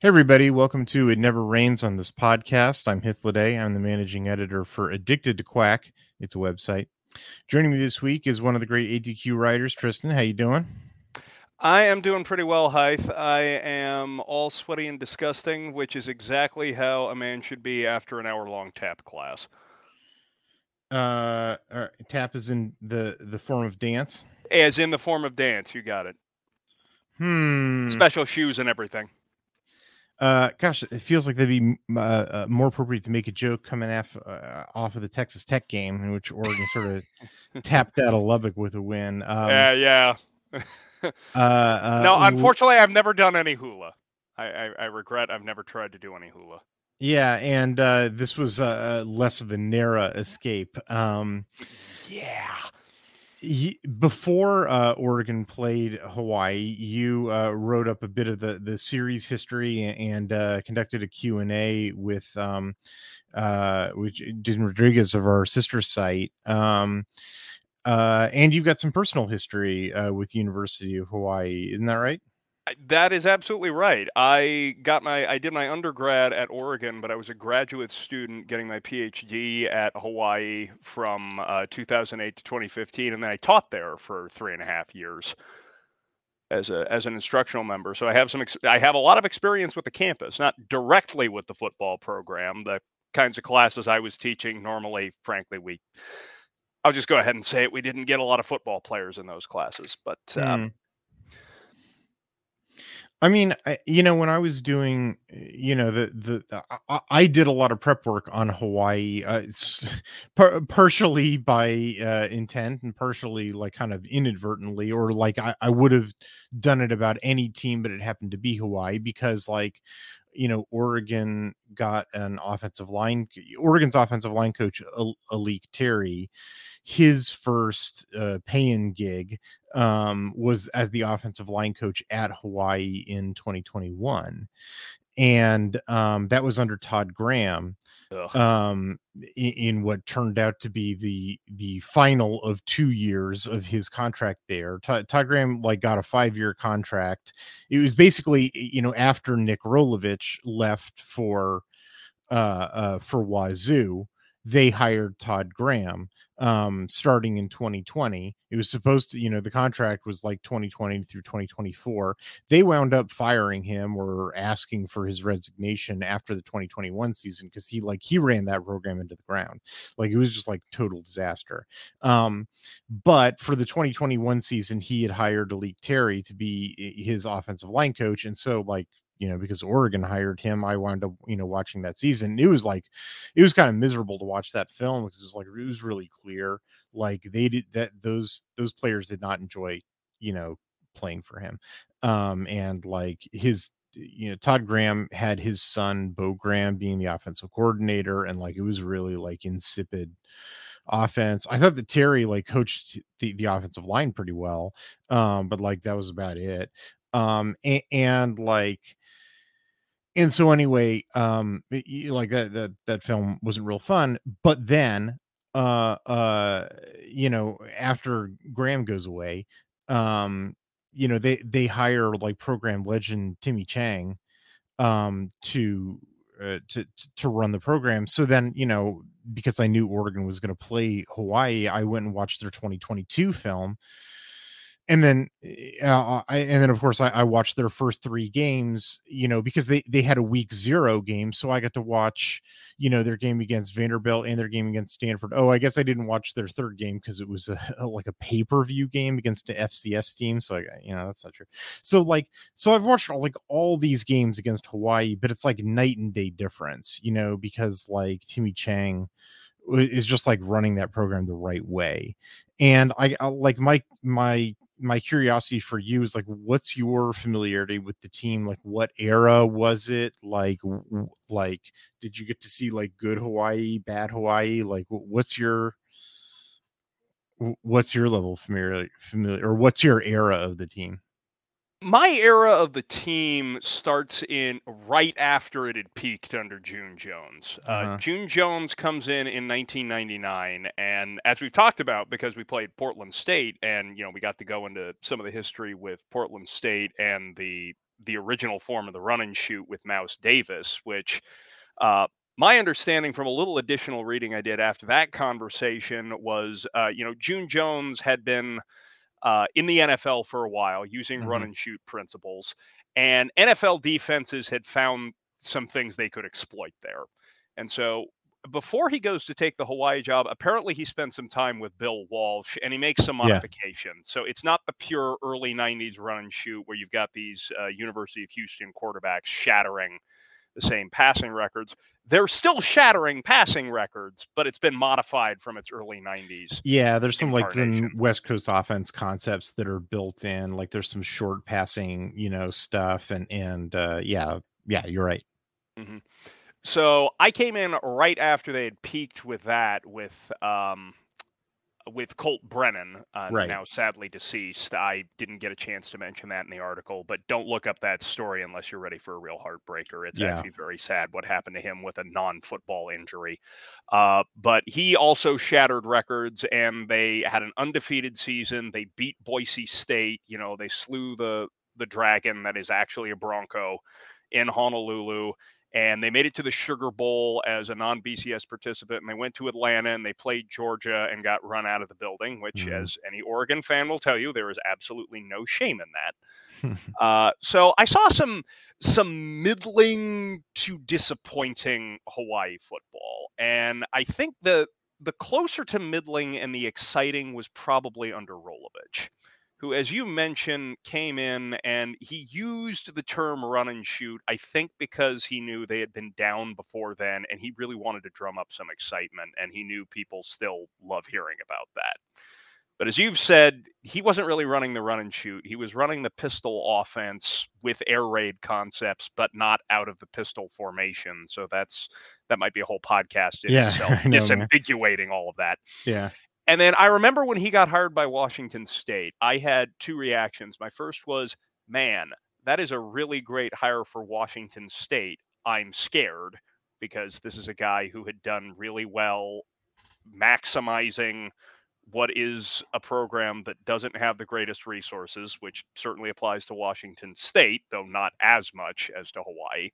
Hey, everybody, welcome to It Never Rains on this podcast. I'm Hythloday. I'm the managing editor for Addicted to Quack. It's a website. Joining me this week is one of the great ADQ writers, Tristan. How you doing? I am doing pretty well, Hythe. I am all sweaty and disgusting, which is exactly how a man should be after an hour-long tap class. Uh, uh, tap is in the the form of dance. As in the form of dance, you got it. Hmm. Special shoes and everything. Uh, gosh, it feels like they'd be uh, uh, more appropriate to make a joke coming off uh, off of the Texas Tech game in which Oregon sort of tapped out of Lubbock with a win. Um, yeah, yeah. uh, uh, no, unfortunately, I've never done any hula. I, I, I regret I've never tried to do any hula. Yeah, and uh, this was uh, less of a narrow escape. Um, Yeah. Ye- before uh, Oregon played Hawaii, you uh, wrote up a bit of the, the series history and uh, conducted a Q and A with um, uh, which Jason Rodriguez of our sister site. Um, uh, and you've got some personal history uh, with University of Hawaii, isn't that right? That is absolutely right. I got my I did my undergrad at Oregon, but I was a graduate student getting my PhD at Hawaii from uh, 2008 to 2015, and then I taught there for three and a half years as a as an instructional member. So I have some ex- I have a lot of experience with the campus, not directly with the football program. The kinds of classes I was teaching normally, frankly, we I'll just go ahead and say it. We didn't get a lot of football players in those classes, but um, Hmm. I mean, I, you know, when I was doing, you know, the the the- I, I did a lot of prep work on Hawaii, uh, par- partially by uh, intent and partially like kind of inadvertently, or like I, I would have done it about any team, but it happened to be Hawaii because like, you know, Oregon got an offensive line, Oregon's offensive line coach, Al- A'lique Terry, his first uh, gig um, was as the offensive line coach at Hawaii in 2021. And um, that was under Todd Graham um, in, in what turned out to be the the final of two years of his contract there. Todd, Todd Graham like got a five year contract. It was basically you know after Nick Rolovich left for uh, uh, for Wazoo, they hired Todd Graham um starting in 2020 it was supposed to you know the contract was like 2020 through 2024 they wound up firing him or asking for his resignation after the 2021 season because he like he ran that program into the ground. Like it was just like total disaster. Um but for the 2021 season he had hired A'lique Terry to be his offensive line coach and so like you know because Oregon hired him I wound up you know watching that season it was like it was kind of miserable to watch that film because it was like it was really clear like they did that those those players did not enjoy you know playing for him um and like his you know Todd Graham had his son Bo Graham being the offensive coordinator and like it was really like insipid offense. I thought that Terry like coached the the offensive line pretty well um but like that was about it um and, and like and so anyway um like that that that film wasn't real fun but then uh uh you know after graham goes away um you know they they hire like program legend timmy chang um to uh, to to run the program. So then you know because i knew oregon was going to play hawaii i went and watched their 2022 film and then uh, I, and then of course I, I watched their first three games you know because they they had a week zero game so i got to watch you know their game against vanderbilt and their game against stanford. Oh i guess i didn't watch their third game because it was a, a- like a pay-per-view game against the fcs team so i you know that's not true. So like so i've watched all, like all these games against hawaii but it's like night and day difference you know because like timmy chang is just like running that program the right way. And i I- like my my my curiosity for you is like what's your familiarity with the team? Like what era was it? Like like did you get to see like good hawaii bad hawaii? Like wh- what's your wh- what's your level familiar familiar or what's your era of the team my era of the team starts in right after it had peaked under June Jones. Uh, Uh-huh. June Jones comes in in 1999, and as we've talked about, because we played Portland State, and you know we got to go into some of the history with Portland State and the the original form of the run and shoot with Mouse Davis, which uh, my understanding from a little additional reading I did after that conversation was, uh, you know, June Jones had been uh, in the NFL for a while using mm-hmm. run and shoot principles, and NFL defenses had found some things they could exploit there. And so before he goes to take the Hawaii job, apparently he spent some time with Bill Walsh and he makes some modifications. Yeah. So it's not the pure early 90s run and shoot where you've got these uh, University of Houston quarterbacks shattering the same passing records. They're still shattering passing records, but it's been modified from its early 90s. Yeah, there's some like the West Coast offense concepts that are built in. Like there's some short passing, you know, stuff and and uh yeah, yeah, you're right. Mm-hmm. So I came in right after they had peaked with that with um, with Colt Brennan, uh, right. now sadly deceased. I didn't get a chance to mention that in the article, but don't look up that story unless you're ready for a real heartbreaker. It's yeah. actually very sad what happened to him with a non-football injury. Uh, but he also shattered records, and they had an undefeated season. They beat Boise State. You know, they slew the the dragon that is actually a Bronco in Honolulu and they made it to the Sugar Bowl as a non BCS participant. And they went to Atlanta and they played Georgia and got run out of the building, which, mm-hmm. as any Oregon fan will tell you, there is absolutely no shame in that. uh, so I saw some some middling to disappointing Hawaii football, and I think the the closer to middling and the exciting was probably under Rolovich who, as you mentioned, came in and he used the term run and shoot, I think because he knew they had been down before then and he really wanted to drum up some excitement and he knew people still love hearing about that. But as you've said, he wasn't really running the run and shoot. He was running the pistol offense with air raid concepts, but not out of the pistol formation. So that's that might be a whole podcast in yeah, itself, know, disambiguating man. all of that. Yeah. And then I remember when he got hired by Washington State, I had two reactions. My first was, man, that is a really great hire for Washington State. I'm scared because this is a guy who had done really well maximizing what is a program that doesn't have the greatest resources, which certainly applies to Washington State, though not as much as to Hawaii.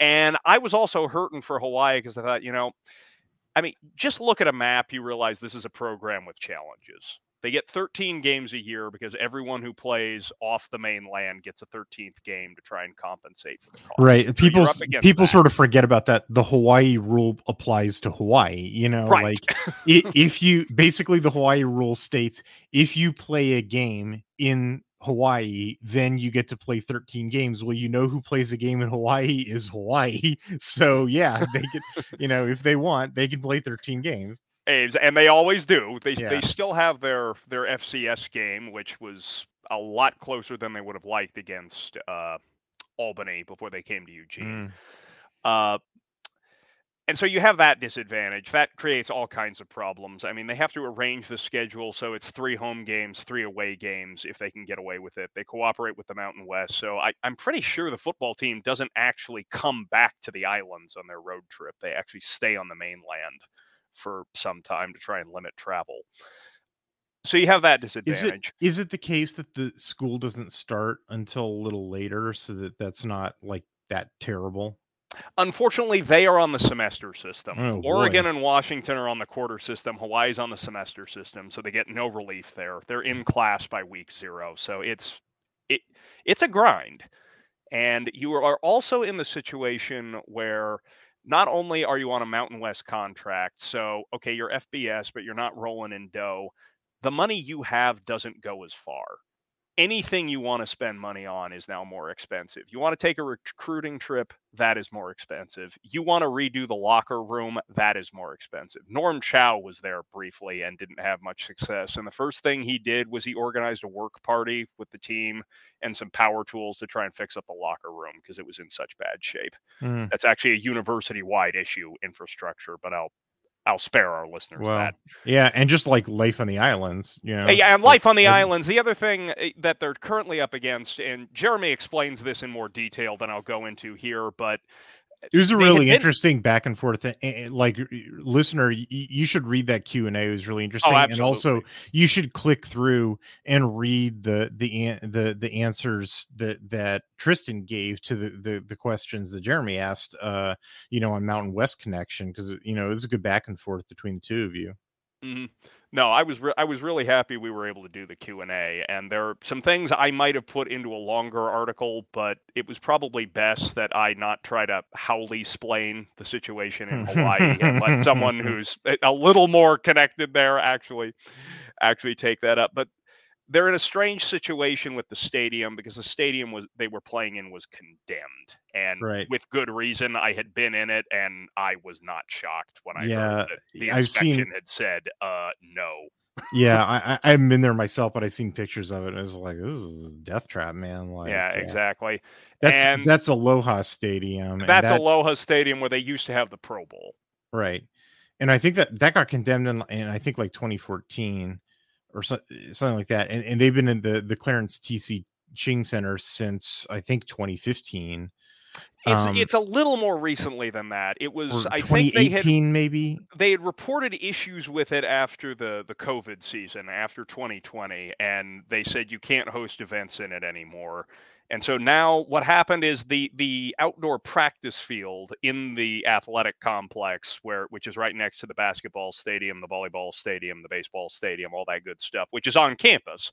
And I was also hurting for Hawaii because I thought, you know, I mean, just look at a map, you realize this is a program with challenges. They get 13 games a year because everyone who plays off the mainland gets a 13th game to try and compensate for the cost. Right. So people people that. sort of forget about that. The Hawaii rule applies to Hawaii. You know, right. like if you basically the Hawaii rule states if you play a game in Hawaii, then you get to play 13 games. Well, you know who plays a game in Hawaii is Hawaii. So yeah, they can, you know, if they want, they can play 13 games. And they always do. They yeah. they still have their their FCS game, which was a lot closer than they would have liked against uh, Albany before they came to Eugene. Mm. Uh, and so you have that disadvantage. That creates all kinds of problems. I mean, they have to arrange the schedule so it's three home games, three away games if they can get away with it. They cooperate with the Mountain West. So I, am pretty sure the football team doesn't actually come back to the islands on their road trip. They actually stay on the mainland for some time to try and limit travel. So you have that disadvantage. Is it, is it the case that the school doesn't start until a little later so that that's not like that terrible? Unfortunately, they are on the semester system. Oh, Oregon and Washington are on the quarter system. Hawaii's on the semester system, so they get no relief there. They're in class by week zero, so it's it it's a grind. And you are also in the situation where not only are you on a Mountain West contract, so okay, you're FBS, but you're not rolling in dough. The money you have doesn't go as far anything you want to spend money on is now more expensive. You want to take a recruiting trip, that is more expensive. You want to redo the locker room, that is more expensive. Norm Chow was there briefly and didn't have much success. And the first thing he did was he organized a work party with the team and some power tools to try and fix up the locker room because it was in such bad shape. Mm. That's actually a university wide issue infrastructure, but I'll I'll spare our listeners well, that. Yeah, and just like life on the islands, you know. Yeah, and life on the islands. The other thing eh, that they're currently up against, and Jeremy explains this in more detail than I'll go into here, but it was a really had been- interesting back and forth. eh, eh, Like, listener, you should read that Q and A. It was really interesting, and also Oh, you should click through and read the the the the answers that that Tristan gave to the the, the questions that Jeremy asked. Uh, you know, on Mountain West connection because you know it was a good back and forth between the two of you. Mhm. No, I was re- I was really happy we were able to do the Q and A, and there are some things I might have put into a longer article, but it was probably best that I not try to howly explain the situation in Hawaii and let someone who's a- a little more connected there actually actually take that up. But they're in a strange situation with the stadium because the stadium was they were playing in was condemned, and Right. with good reason. I had been in it, and I was not shocked when I Yeah, heard that the I've seen- inspection had said, "Uh, no." yeah, I, I I haven't been there myself, but i've seen pictures of it. and It was like this is a death trap, man. Like, yeah, exactly. That's And- that's Aloha Stadium. That's that- Aloha Stadium where they used to have the Pro Bowl. Right. And I think that that got condemned in, in I think like 2014 or so, something like that. And, and they've been in the the Clarence TC Ching Center since I think 2015 It's Um, it's a little more recently than that. It was I think they had 2018 maybe. they had reported issues with it after the the COVID season, after 2020, and they said you can't host events in it anymore. And so now what happened is the the outdoor practice field in the athletic complex where which is right next to the basketball stadium, the volleyball stadium, the baseball stadium, all that good stuff, which is on campus.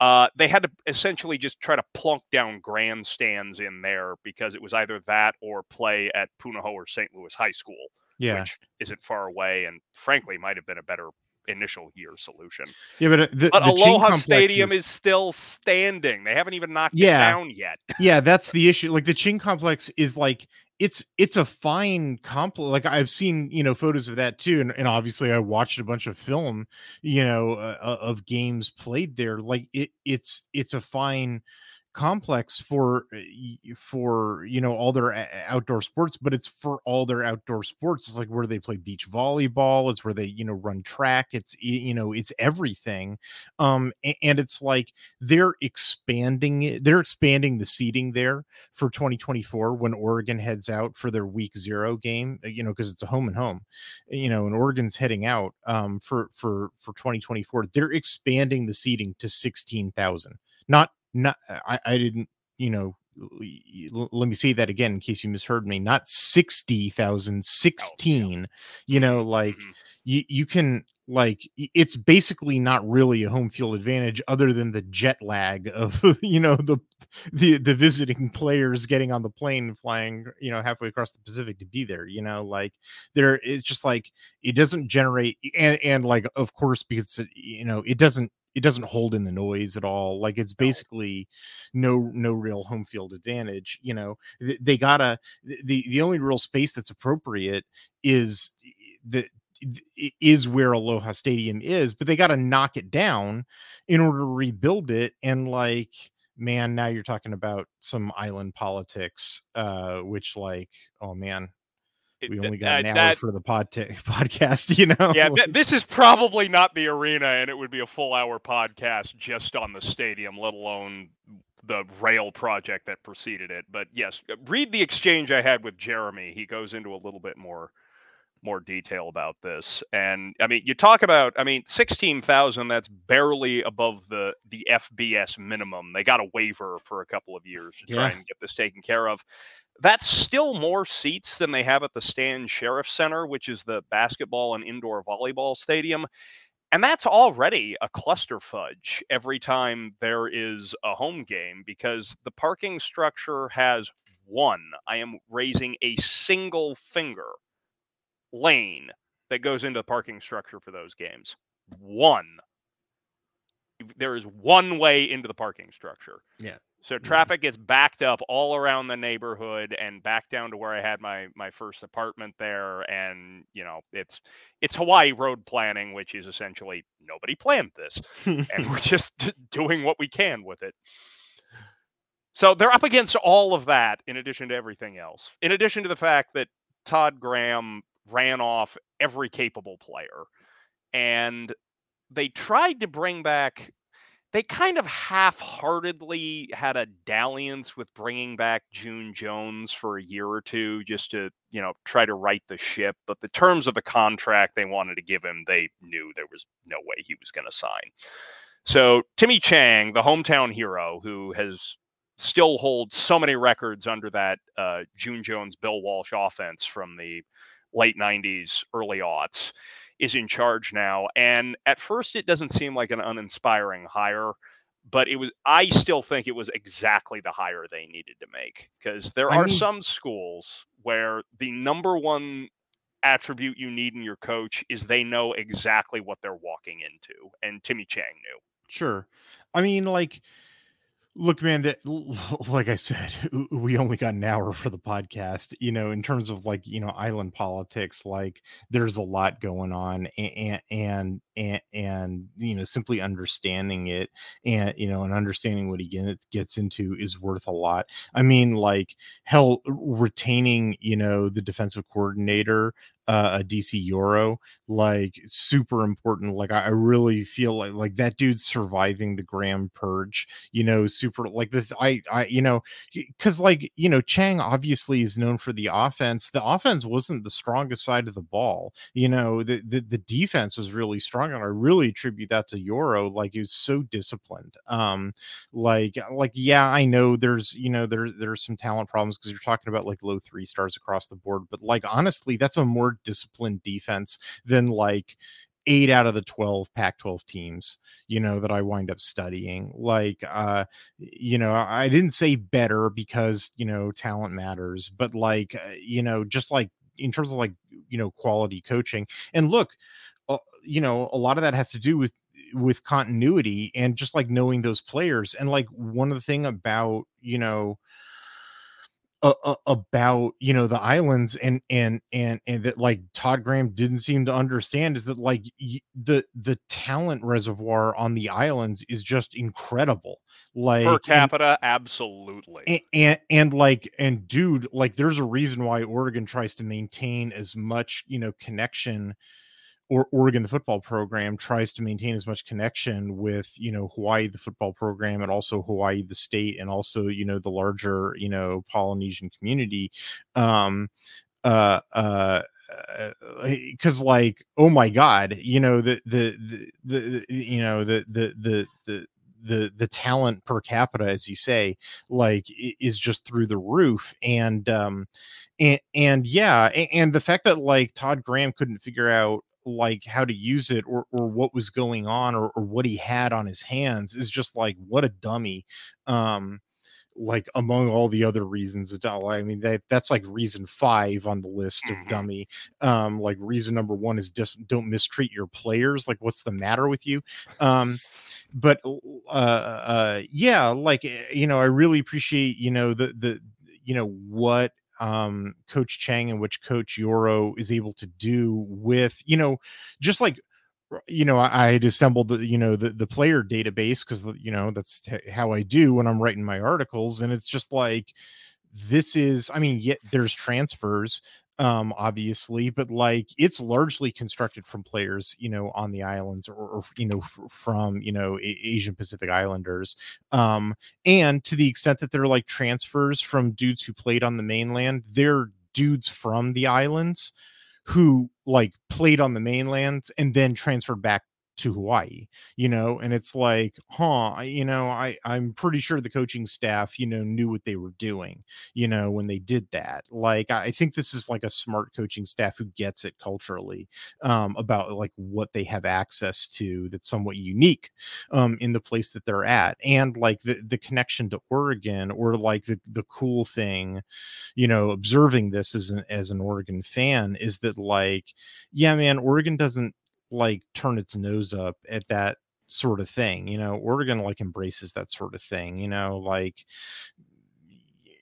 Uh, they had to essentially just try to plunk down grandstands in there because it was either that or play at Punahou or St. Louis High School Yeah. which isn't far away and frankly might have been a better initial year solution. Yeah, but uh, the, But the Aloha Stadium is... still standing. They haven't even knocked Yeah. it down yet. yeah that's the issue like the ching complex is like it's it's a fine complex like i've seen you know photos of that too and, and obviously i watched a bunch of film you know uh, uh, of games played there like it it's it's a fine complex for uh, for you know all their outdoor sports but it's for all their outdoor sports. It's like where they play beach volleyball it's where they you know run track it's you know it's everything um and it's like they're expanding they're expanding the seating there for 2024 when oregon heads out for their week zero game you know because it's a home and home you know and oregon's heading out um for for for 2024 they're expanding the seating to 16000 not not i i didn't you know let me say that again in case you misheard me not 60,000 16 you know like Mhm. you you can like it's basically not really a home field advantage other than the jet lag of you know the the the visiting players getting on the plane flying you know halfway across the pacific to be there you know like there it's just like it doesn't generate and and like of course because you know it doesn't it doesn't hold in the noise at all like it's basically no no real home field advantage you know Th- they gotta the the only real space that's appropriate is the is where Aloha Stadium is, but they got to knock it down in order to rebuild it. And like, man, now you're talking about some island politics, uh, which like, oh man, we only got an uh, hour that- for the pod podcast, you know? yeah, th- this is probably not the arena, and it would be a full hour podcast just on the stadium, let alone the rail project that preceded it. But yes, uh, read the exchange I had with Jeremy. He goes into a little bit more more detail about this. And I mean, you talk about, I mean, 16,000 that's barely above the the FBS minimum. They got a waiver for a couple of years to try and get this taken care of. That's still more seats than they have at the Stan Sheriff Center, which is the basketball and indoor volleyball stadium. And that's already a cluster fudge every time there is a home game because the parking structure has one. I am raising a single finger lane that goes into the parking structure for those games. One. There is one way into the parking structure. Yeah. So traffic gets backed up all around the neighborhood and back down to where I had my my first apartment there and you know it's it's Hawaii road planning which is essentially nobody planned this and we're just doing what we can with it. So they're up against all of that in addition to everything else. In addition to the fact that Todd Graham ran off every capable player and they tried to bring back they kind of half-heartedly had a dalliance with bringing back June Jones for a year or two just to, you know, try to right the ship. But the terms of the contract they wanted to give him, they knew there was no way he was going to sign. So Timmy Chang, the hometown hero, who has still holds so many records under that uh, June Jones, Bill Walsh offense from the late '90s, early aughts is in charge now. And at first, it doesn't seem like an uninspiring hire, but it was. I still think it was exactly the hire they needed to make because there I are mean, some schools where the number one attribute you need in your coach is they know exactly what they're walking into, and Timmy Chang knew. Sure, I mean, like Look, man, that like I said, we only got an hour for the podcast. You know, in terms of like you know island politics, like there's a lot going on, and and and, and you know simply understanding it, and you know, and understanding what he gets gets into is worth a lot. I mean, like hell, retaining you know the defensive coordinator uh, a DC Yoro, like super important. Like I, I, really feel like like that dude's surviving the Graham purge, you know, super like this. I I you know, because like you know, Chang obviously is known for the offense. The offense wasn't the strongest side of the ball. You know, the the, the defense was really strong, and I really attribute that to Yoro. Like he was so disciplined. Um, like like yeah, I know there's you know there's there's some talent problems because you're talking about like low three stars across the board, but like honestly, that's a more disciplined defense than like eight out of the 12 pac 12 teams you know that i wind up studying. Like uh you know i didn't say better because you know talent matters but like uh, you know just like in terms of like you know quality coaching. And look uh, you know a lot of that has to do with with continuity and just like knowing those players. And like one of the thing about you know uh, about you know the islands and and and and that like Todd Graham didn't seem to understand is that like y- the the talent reservoir on the islands is just incredible. Like per capita and, absolutely. And, and, and like and dude like there's a reason why Oregon tries to maintain as much you know connection or Oregon the football program tries to maintain as much connection with you know Hawaii the football program and also Hawaii the state and also you know the larger you know Polynesian community. Um uh uh because uh, like oh my god you know the, the the the, you know the the the the the the talent per capita as you say like is just through the roof. And um and and yeah and the fact that like Todd Graham couldn't figure out like how to use it or or what was going on or, or what he had on his hands is just like what a dummy um like among all the other reasons i mean that that's like reason five on the list of mm-hmm. dummy um like reason number one is just don't mistreat your players like what's the matter with you um but uh uh yeah like eh, you know i really appreciate you know the the you know what um, Coach Chang and which Coach Yoro is able to do with, you know, just like you know i had assembled the you know the, the player database because you know that's how i do when i'm writing my articles and it's just like this is i mean yet there's transfers um obviously but like it's largely constructed from players you know on the islands or, or you know f- from you know a- asian pacific islanders um and to the extent that they're like transfers from dudes who played on the mainland they're dudes from the islands who like played on the mainland and then transferred back to Hawaii, you know, and it's like, huh, you know, I I'm pretty sure the coaching staff, you know, knew what they were doing, you know, when they did that. Like I think this is like a smart coaching staff who gets it culturally um about like what they have access to that's somewhat unique um in the place that they're at and like the the connection to Oregon or like the the cool thing, you know, observing this as an as an Oregon fan is that like yeah, man, Oregon doesn't like turn its nose up at that sort of thing you know oregon like embraces that sort of thing you know like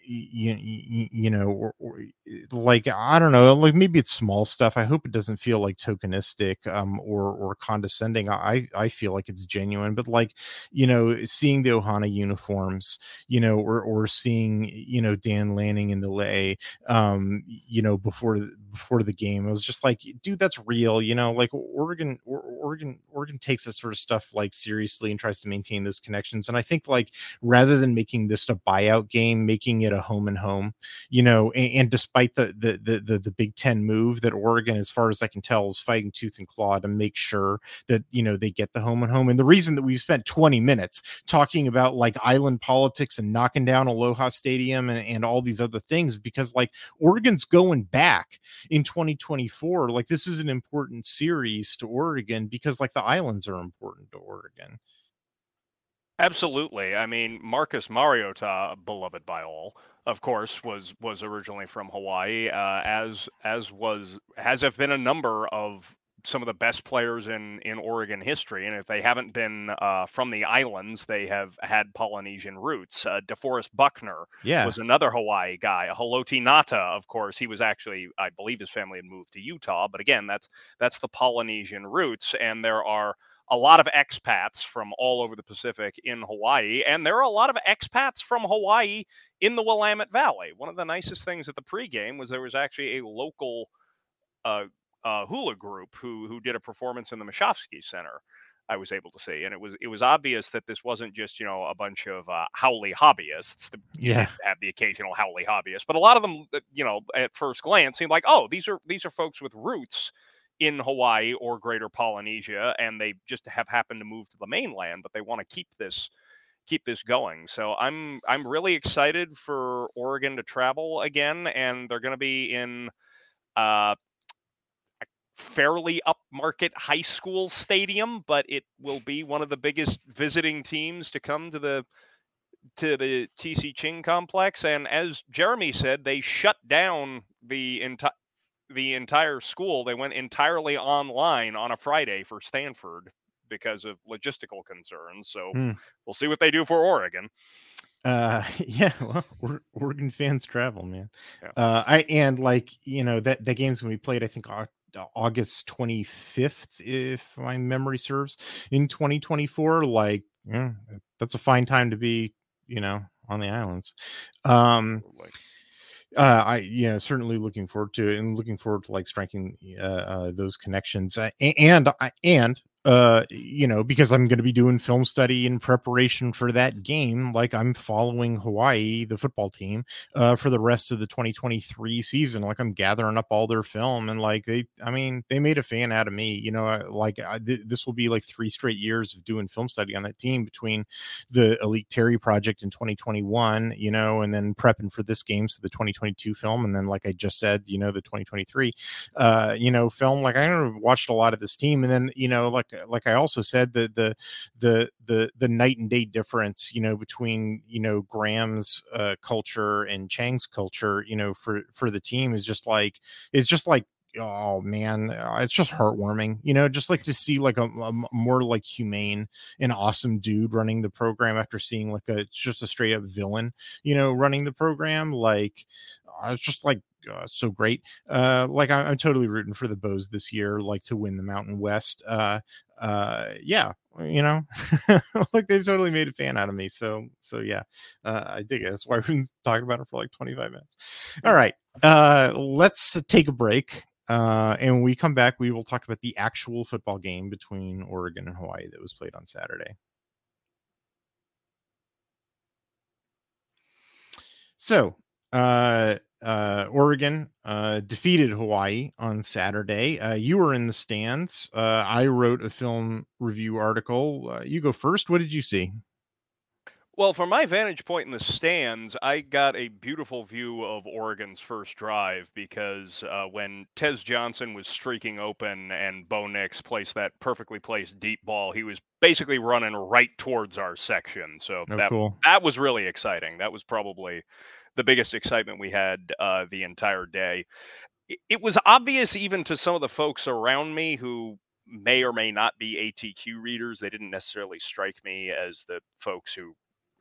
you, you, you know or, or, like i don't know like maybe it's small stuff i hope it doesn't feel like tokenistic um or or condescending i i feel like it's genuine but like you know seeing the ohana uniforms you know or or seeing you know dan lanning in the lay um you know before before the game it was just like dude that's real you know like oregon oregon oregon takes this sort of stuff like seriously and tries to maintain those connections and i think like rather than making this a buyout game making it a home and home you know and, and despite the, the, the the the big 10 move that oregon as far as i can tell is fighting tooth and claw to make sure that you know they get the home and home. And the reason that we've spent 20 minutes talking about like island politics and knocking down aloha stadium and, and all these other things because like oregon's going back in 2024 like this is an important series to oregon because like the islands are important to oregon Absolutely. I mean, Marcus Mariota, beloved by all, of course, was was originally from Hawaii, uh, as as was has have been a number of some of the best players in in Oregon history, and if they haven't been uh, from the islands, they have had Polynesian roots. Uh, DeForest Buckner yeah. was another Hawaii guy. Haloti Ngata, of course, he was actually, I believe, his family had moved to Utah, but again, that's that's the Polynesian roots, and there are a lot of expats from all over the Pacific in Hawaii, and there are a lot of expats from Hawaii in the Willamette Valley. One of the nicest things at the pregame was there was actually a local uh, uh, hula group who who did a performance in the Moshofsky Center. I was able to see, and it was it was obvious that this wasn't just you know a bunch of uh, haole hobbyists. yeah, have the occasional haole hobbyist, but a lot of them, uh, you know, at first glance seemed like, oh, these are these are folks with roots in Hawaii or Greater Polynesia, and they just have happened to move to the mainland, but they want to keep this keep this going. So I'm I'm really excited for Oregon to travel again, and they're going to be in uh, a fairly upmarket high school stadium, but it will be one of the biggest visiting teams to come to the to the TC Ching complex. And as Jeremy said, they shut down the entire the entire school. They went entirely online on a Friday for Stanford because of logistical concerns. So hmm. we'll see what they do for Oregon. Uh, yeah, well, Oregon fans travel, man. Yeah. Uh, I and like you know that that game's gonna be played. I think August 25th, if my memory serves, in 2024. Like, yeah, that's a fine time to be, you know, on the islands. Um, uh, I yeah, certainly looking forward to it and looking forward to like striking uh, uh, those connections. Uh, and and uh you know because i'm going to be doing film study in preparation for that game like i'm following hawaii the football team uh for the rest of the 2023 season like i'm gathering up all their film and like they i mean they made a fan out of me you know like I, th- this will be like three straight years of doing film study on that team between the A'lique terry project in 2021 you know and then prepping for this game so the 2022 film and then like i just said you know the 2023 uh you know film like i watched a lot of this team and then you know like like I also said, the the the the the night and day difference, you know, between you know Graham's uh, culture and Chang's culture, you know, for for the team is just like it's just like oh man uh, it's just heartwarming you know just like to see like a, a, more like humane and awesome dude running the program after seeing like a just a straight up villain you know running the program like uh, it's just like uh, so great. Uh, like I, am totally rooting for the Bows this year, like to win the Mountain West. Uh, uh, yeah, you know, like they've totally made a fan out of me. So, so yeah, uh, I dig it. That's why we've been talking about it for like 25 minutes. All right, uh, let's take a break. Uh, and when we come back, we will talk about the actual football game between Oregon and Hawaii that was played on Saturday. So, uh, uh, Oregon uh, defeated Hawaii on Saturday. Uh, you were in the stands. Uh, I wrote a film review article. Uh, you go first. What did you see? Well, from my vantage point in the stands, I got a beautiful view of Oregon's first drive because uh, when Tez Johnson was streaking open and Bo Nix placed that perfectly placed deep ball, he was basically running right towards our section. So oh, that cool. that was really exciting. That was probably the biggest excitement we had uh, the entire day. It, was obvious even to some of the folks around me who may or may not be ADQ readers. They didn't necessarily strike me as the folks who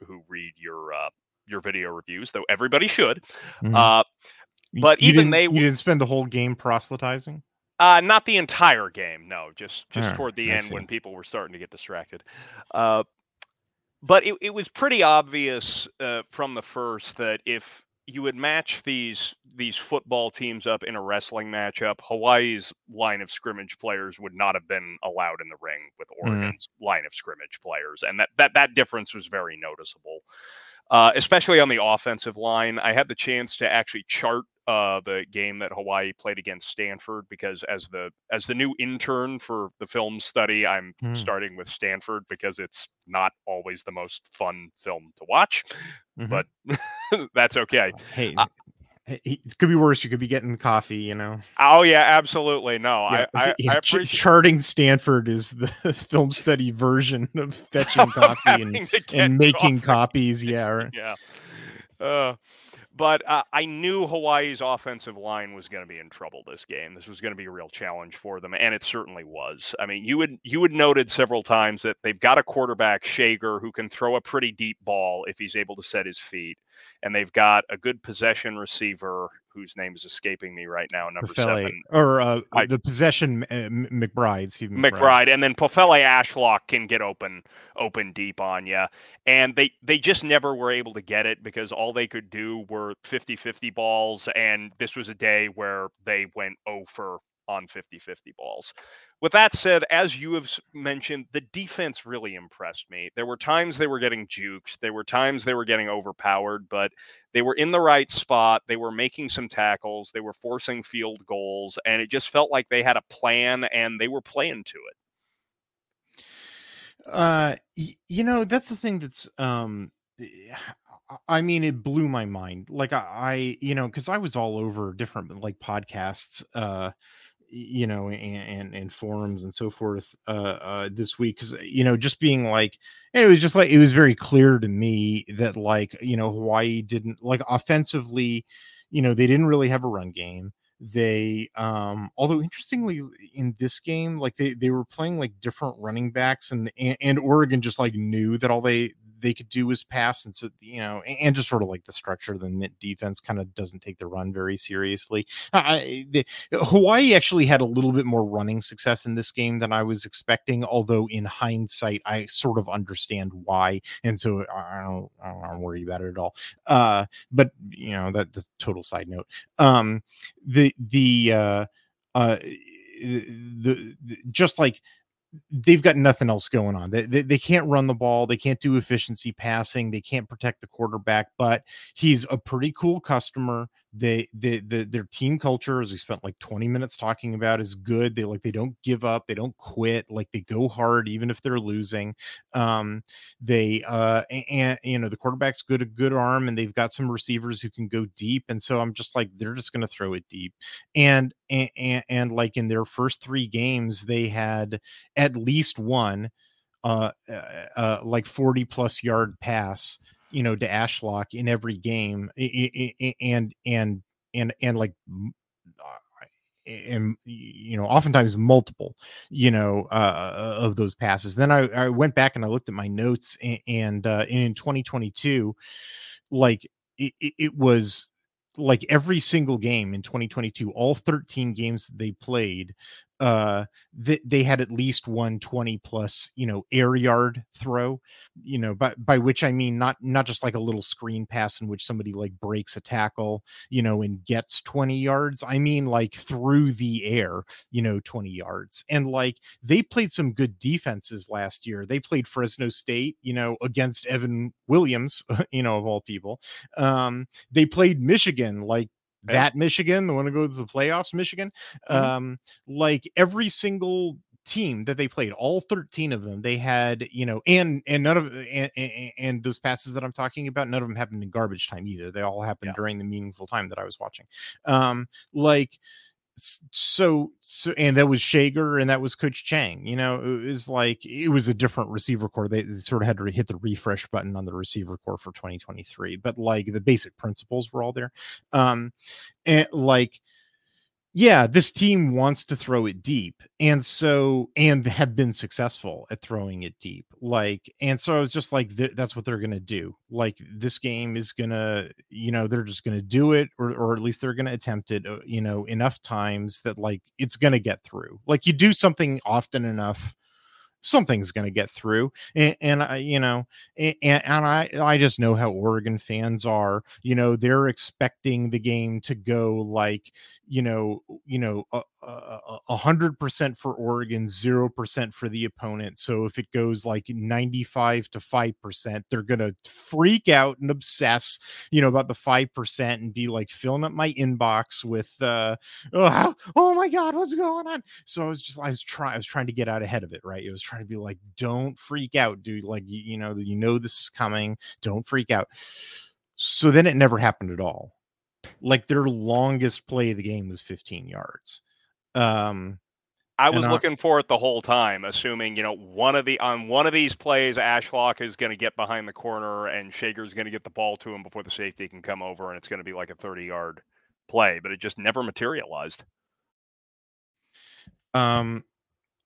who read your uh, your video reviews, though everybody should. Mhm. Uh, but you even they you didn't spend the whole game proselytizing. uh, not the entire game, no. Just just Alright, toward the I end see. when people were starting to get distracted. Uh, but it, it was pretty obvious uh, from the first that if you would match these these football teams up in a wrestling matchup, Hawaii's line of scrimmage players would not have been allowed in the ring with Oregon's line of scrimmage players, and that that that difference was very noticeable. Uh, especially on the offensive line, I had the chance to actually chart uh, the game that Hawaii played against Stanford because as the as the new intern for the film study, I'm Hmm. starting with Stanford because it's not always the most fun film to watch, Mhm. but that's okay. hey, uh, it could be worse. You could be getting coffee. You know. Oh yeah, absolutely. No, Yeah, I I, yeah, I appreciate charting Stanford is the film study version of fetching coffee and, having to get and making coffee. copies. Yeah. right. yeah. Uh, but uh, I knew Hawaii's offensive line was going to be in trouble this game. This was going to be a real challenge for them, and it certainly was. I mean, you would you had noted several times that they've got a quarterback, Schager, who can throw a pretty deep ball if he's able to set his feet, and they've got a good possession receiver whose name is escaping me right now, number Pofele, seven, or uh, I- the possession uh, M- McBride, McBride, and then Pofele Ashlock can get open open deep on you. And they they just never were able to get it because all they could do were 50-50 balls and this was a day where they went 0 for on 50-50 balls. With that said, as you have mentioned, the defense really impressed me. There were times they were getting juked, there were times they were getting overpowered, but they were in the right spot. They were making some tackles, they were forcing field goals, and it just felt like they had a plan and they were playing to it. Uh, you know, that's the thing that's um I- I mean, it blew my mind. Like I, I you know, because I was all over different like podcasts, uh, you know, and and, and forums and so forth, uh, uh, this week. Because you know, just being like, it was just like it was very clear to me that like you know Hawaii didn't like offensively, you know, they didn't really have a run game they um although interestingly in this game like they they were playing like different running backs and and, and oregon just like knew that all they they could do is pass and so you know and, and just sort of like the structure of the Mint defense kind of doesn't take the run very seriously. I, the, hawaii actually had a little bit more running success in this game than i was expecting although in hindsight i sort of understand why and so i don't, I don't worried about it at all. Uh but you know that the total side note. Um the the uh uh the, the just like they've got nothing else going on. They, they, they can't run the ball. They can't do efficiency passing. They can't protect the quarterback, but he's a pretty cool customer. They, they, the, their team culture, as we spent like 20 minutes talking about, is good. They like, they don't give up. They don't quit. Like they go hard, even if they're losing. Um, they, uh, and, you know, the quarterback's good, a good arm, and they've got some receivers who can go deep. And so I'm just like, they're just going to throw it deep. And, and, and, and like in their first three games, they had, at least one uh, uh uh like 40 plus yard pass you know to ashlock in every game and and and and like uh, and you know oftentimes multiple you know uh of those passes. Then i i went back and i looked at my notes and, and uh in 2022 like it it was like every single game in 2022 all 13 games they played uh they, they had at least one 20 plus you know air yard throw you know by by which i mean not not just like a little screen pass in which somebody like breaks a tackle you know and gets 20 yards. I mean like through the air you know 20 yards. And like they played some good defenses last year. They played fresno state you know against evan williams you know of all people. Um they played michigan like. That michigan the one who goes to the playoffs michigan Mhm. um like every single team that they played all 13 of them they had you know and and none of and, and, and those passes that i'm talking about none of them happened in garbage time either they all happened Yeah. during the meaningful time that i was watching um like so so and that was Schager and that was Coach Chang. You know, it was like it was a different receiver core. They, they sort of had to hit the refresh button on the receiver core for 2023, but like the basic principles were all there. Um, and like yeah, this team wants to throw it deep. And so, and have been successful at throwing it deep. Like, and so I was just like, th- that's what they're going to do. Like, this game is going to, you know, they're just going to do it, or, or at least they're going to attempt it, uh, you know, enough times that like it's going to get through. Like, you do something often enough something's going to get through and, and I, you know and, and i i just know how oregon fans are you know they're expecting the game to go like you know you know a hundred percent for Oregon, zero percent for the opponent. So if it goes like 95 to five percent, they're gonna freak out and obsess, you know, about the five percent and be like filling up my inbox with uh oh, oh my god, what's going on? So I was just I was trying I was trying to get out ahead of it, right? It was trying to be like, don't freak out, dude. Like you, you know, you know this is coming, don't freak out. So then it never happened at all. Like their longest play of the game was 15 yards um, I was looking for it the whole time, assuming you know one of the on one of these plays, Ashlock is going to get behind the corner and Schager's going to get the ball to him before the safety can come over, and it's going to be like a thirty-yard play. But it just never materialized. Um,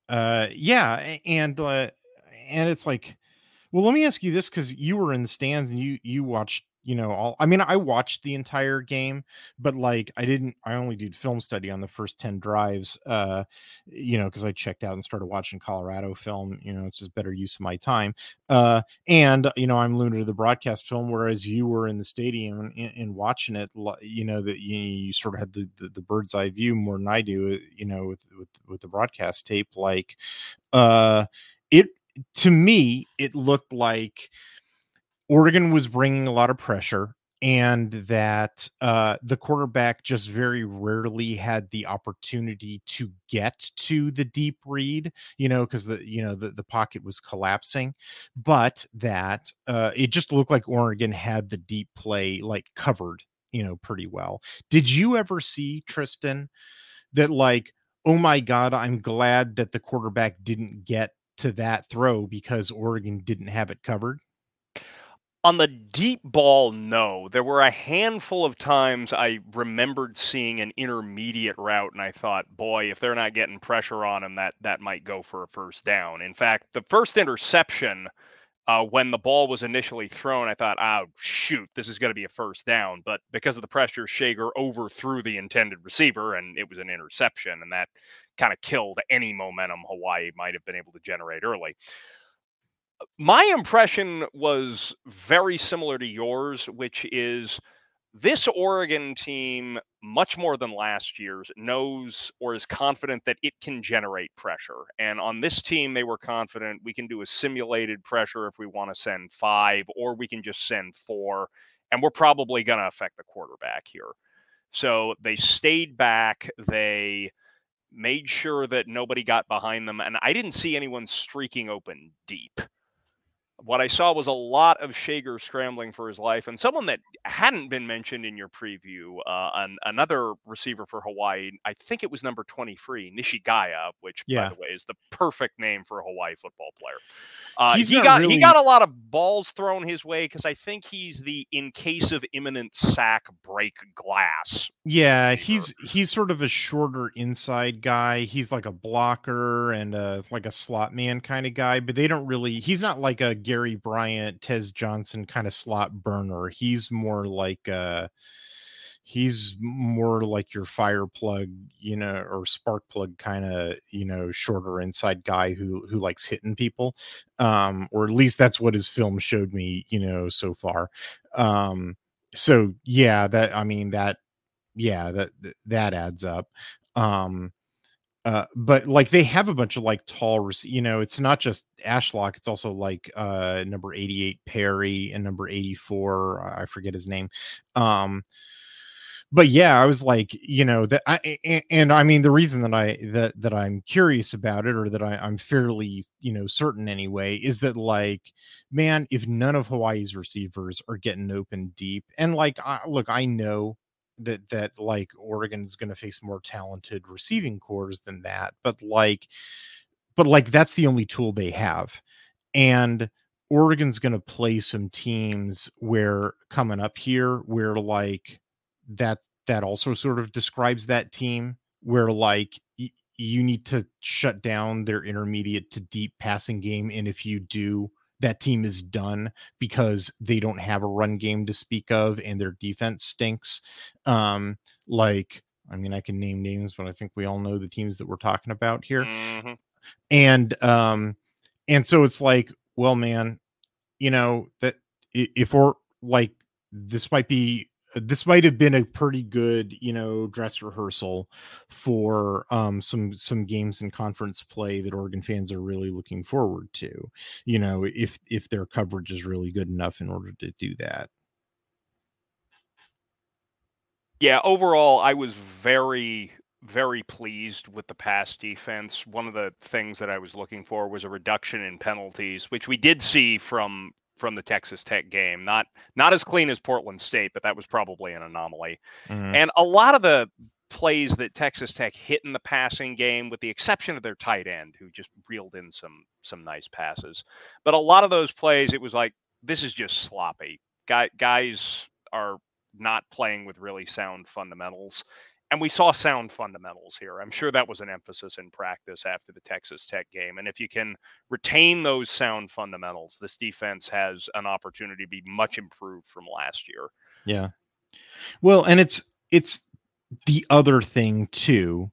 uh, yeah, and uh, and it's like, well, let me ask you this because you were in the stands and you you watched you know all i mean i watched the entire game but like i didn't i only did film study on the first 10 drives uh you know because i checked out and started watching colorado film you know it's just better use of my time uh and you know i'm limited to the broadcast film whereas you were in the stadium and, and watching it you know that you, you, sort of had the, the, the bird's eye view more than i do uh, you know with with, with the broadcast tape like uh it to me it looked like Oregon was bringing a lot of pressure and that uh, the quarterback just very rarely had the opportunity to get to the deep read, you know, because the you know the, the pocket was collapsing, but that uh, it just looked like Oregon had the deep play like covered, you know, pretty well. Did you ever see Tristan that like, oh my god, I'm glad that the quarterback didn't get to that throw because Oregon didn't have it covered? On the deep ball, no. There were a handful of times I remembered seeing an intermediate route, and I thought, boy, if they're not getting pressure on him, that that might go for a first down. In fact, the first interception, uh, when the ball was initially thrown, I thought, oh shoot, this is going to be a first down. But because of the pressure, Schager overthrew the intended receiver, and it was an interception, and that kind of killed any momentum Hawaii might have been able to generate early my impression was very similar to yours, which is this Oregon team, much more than last year's, knows or is confident that it can generate pressure. And on this team, they were confident we can do a simulated pressure if we want to send five, or we can just send four. And we're probably going to affect the quarterback here. So they stayed back. They made sure that nobody got behind them. And I didn't see anyone streaking open deep what I saw was a lot of Schager scrambling for his life, and someone that hadn't been mentioned in your preview, uh, an, another receiver for Hawaii. I think it was number 23, Nishigaya, which, yeah. by the way, is the perfect name for a Hawaii football player. Uh, he got really... he got a lot of balls thrown his way because I think he's the in case of imminent sack break glass. Yeah, receiver. he's he's sort of a shorter inside guy. He's like a blocker and a, like a slot man kind of guy, but they don't really. He's not like a Gary Bryant, Tez Johnson kind of slot burner. He's more like uh he's more like your fire plug, you know, or spark plug kind of, you know, shorter inside guy who who likes hitting people. Um, or at least that's what his film showed me, you know, so far. Um, so yeah, that I mean that yeah, that that adds up. Um uh, but like they have a bunch of like tall, you know, it's not just Ashlock, it's also like uh number 88 Perry and number 84, I forget his name. Um, but yeah, I was like, you know, that I and, and, I mean the reason that I that that I'm curious about it or that I, I'm fairly, you know, certain anyway, is that like, man, if none of Hawaii's receivers are getting open deep, and like I, look, I know that that like Oregon's going to face more talented receiving cores than that, but like, but like that's the only tool they have, and Oregon's going to play some teams where coming up here where like that that also sort of describes that team where like y- you need to shut down their intermediate to deep passing game and if you do that team is done because they don't have a run game to speak of and their defense stinks um like i mean i can name names but i think we all know the teams that we're talking about here Mm-hmm. and um and so it's like well man you know that if we're like this might be this might have been a pretty good you know dress rehearsal for um some some games in conference play that oregon fans are really looking forward to you know if if their coverage is really good enough in order to do that Yeah, overall, I was very, very pleased with the pass defense. One of the things that I was looking for was a reduction in penalties, which we did see from from the Texas Tech game. Not not as clean as Portland State, but that was probably an anomaly. Mhm. And a lot of the plays that Texas Tech hit in the passing game, with the exception of their tight end, who just reeled in some some nice passes, but a lot of those plays, it was like this is just sloppy. Guy, guys are not playing with really sound fundamentals. And we saw sound fundamentals here. I'm sure that was an emphasis in practice after the Texas Tech game. And if you can retain those sound fundamentals, this defense has an opportunity to be much improved from last year. Yeah. Well, and it's it's the other thing too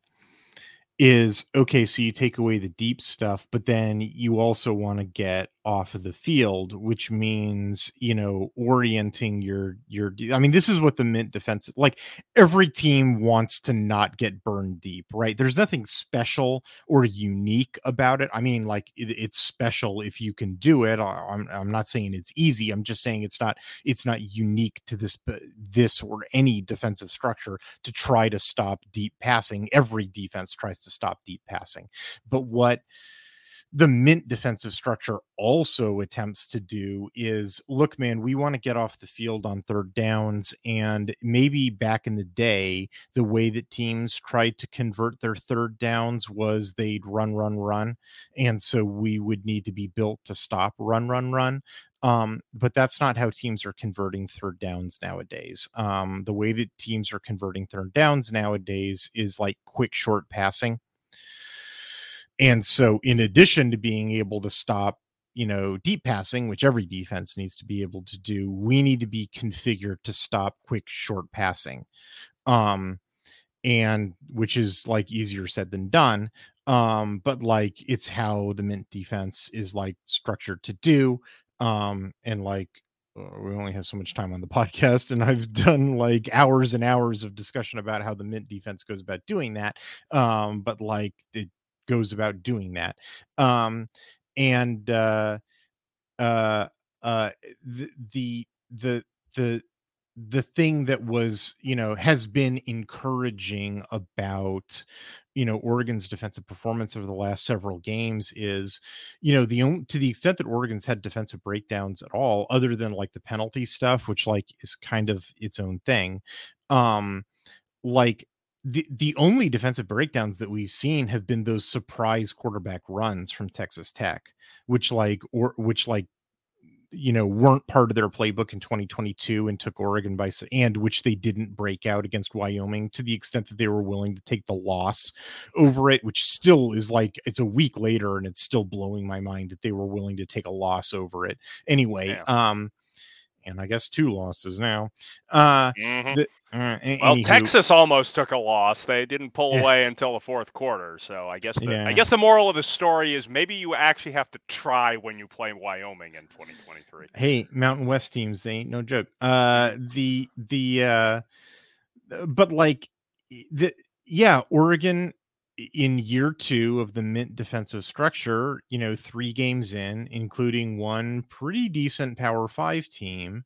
is okay, so you take away the deep stuff, but then you also want to get off of the field, which means, you know, orienting your your I mean, this is what the mint defense like every team wants to not get burned deep, right? There's nothing special or unique about it. I mean, like it, it's special if you can do it. I- I'm I'm not saying it's easy. I'm just saying it's not it's not unique to this this or any defensive structure to try to stop deep passing. Every defense tries to stop deep passing. But what the mint defensive structure also attempts to do is look man we want to get off the field on third downs and maybe back in the day the way that teams tried to convert their third downs was they'd run run run and so we would need to be built to stop run run run um, but that's not how teams are converting third downs nowadays. Um, the way that teams are converting third downs nowadays is like quick short passing. And so, in addition to being able to stop, you know, deep passing, which every defense needs to be able to do, we need to be configured to stop quick short passing. Um, and which is like easier said than done. Um, but like it's how the mint defense is like structured to do. Um, and like uh, we only have so much time on the podcast, and I've done like hours and hours of discussion about how the mint defense goes about doing that. Um, but like it goes about doing that. Um, and uh, uh, uh, the the the the the thing that was you know has been encouraging about you know Oregon's defensive performance over the last several games is you know the to the extent that Oregon's had defensive breakdowns at all other than like the penalty stuff which like is kind of its own thing um like the the only defensive breakdowns that we've seen have been those surprise quarterback runs from Texas Tech which like or which like you know weren't part of their playbook in 2022 and took Oregon by and which they didn't break out against Wyoming to the extent that they were willing to take the loss over it which still is like it's a week later and it's still blowing my mind that they were willing to take a loss over it anyway Yeah. um and I guess two losses now uh, Mhm. the, uh Well, anywho, Texas almost took a loss. They didn't pull Yeah. away until the fourth quarter. So I guess the, Yeah. I guess the moral of the story is maybe you actually have to try when you play Wyoming in 2023. hey mountain west teams they ain't no joke uh the the uh but like the yeah oregon in year two of the mint defensive structure you know three games in including one pretty decent power five team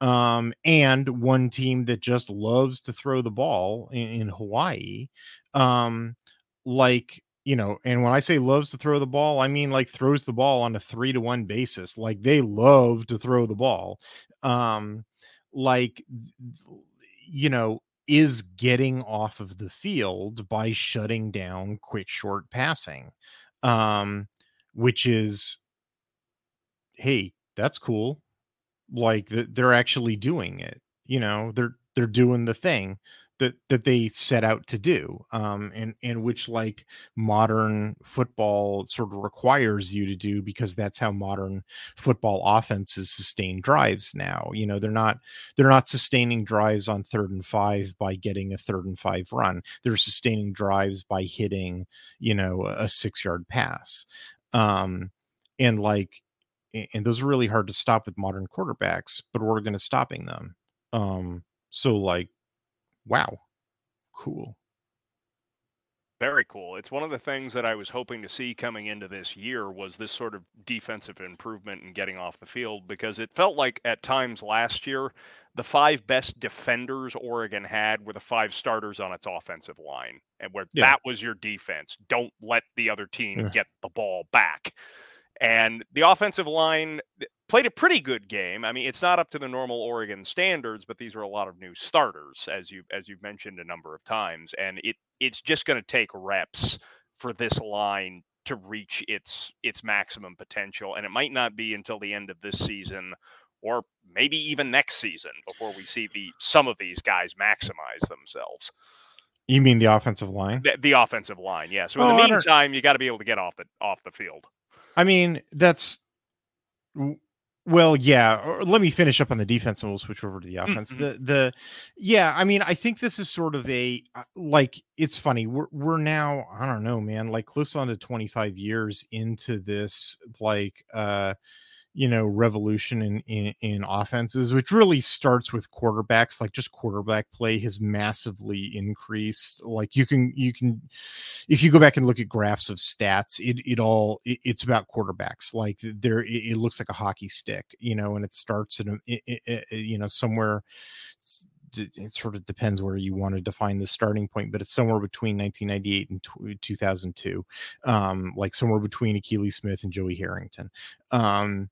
um and one team that just loves to throw the ball in, in hawaii um like you know and when i say loves to throw the ball i mean like throws the ball on a three to one basis like they love to throw the ball um like you know is getting off of the field by shutting down quick short passing um which is hey that's cool. Like they're actually doing it you know they're they're doing the thing that that they set out to do um and and which like modern football sort of requires you to do because that's how modern football offenses sustain drives now you know they're not they're not sustaining drives on third and five by getting a third and five run. They're sustaining drives by hitting you know a six yard pass. Um and like and those are really hard to stop with modern quarterbacks but oregon is stopping them. Um so like wow. Cool. Very cool. It's one of the things that i was hoping to see coming into this year was this sort of defensive improvement and getting off the field because it felt like at times last year the five best defenders oregon had were the five starters on its offensive line and where yeah. that was your defense. Don't let the other team yeah. get the ball back. And the offensive line played a pretty good game. I mean, it's not up to the normal Oregon standards, but these are a lot of new starters, as you as you've mentioned a number of times, and it it's just going to take reps for this line to reach its its maximum potential, and it might not be until the end of this season or maybe even next season before we see the some of these guys maximize themselves. You mean the offensive line? The, the offensive line, yeah. So in oh, the meantime, you got to be able to get off the off the field. I mean, that's well, yeah. Let me finish up on the defense, and we'll switch over to the offense. Mm-hmm. The the yeah, I mean, I think this is sort of a uh, like it's funny. We're we're now I don't know, man, like close on to twenty five years into this like uh you know revolution in, in, in offenses which really starts with quarterbacks like just quarterback play has massively increased like you can you can if you go back and look at graphs of stats it it all it, it's about quarterbacks like there it, it, looks like a hockey stick you know and it starts in a, you know somewhere it sort of depends where you want to define the starting point, but it's somewhere between 1998 and 2002, um, like somewhere between Akili Smith and Joey Harrington. Um,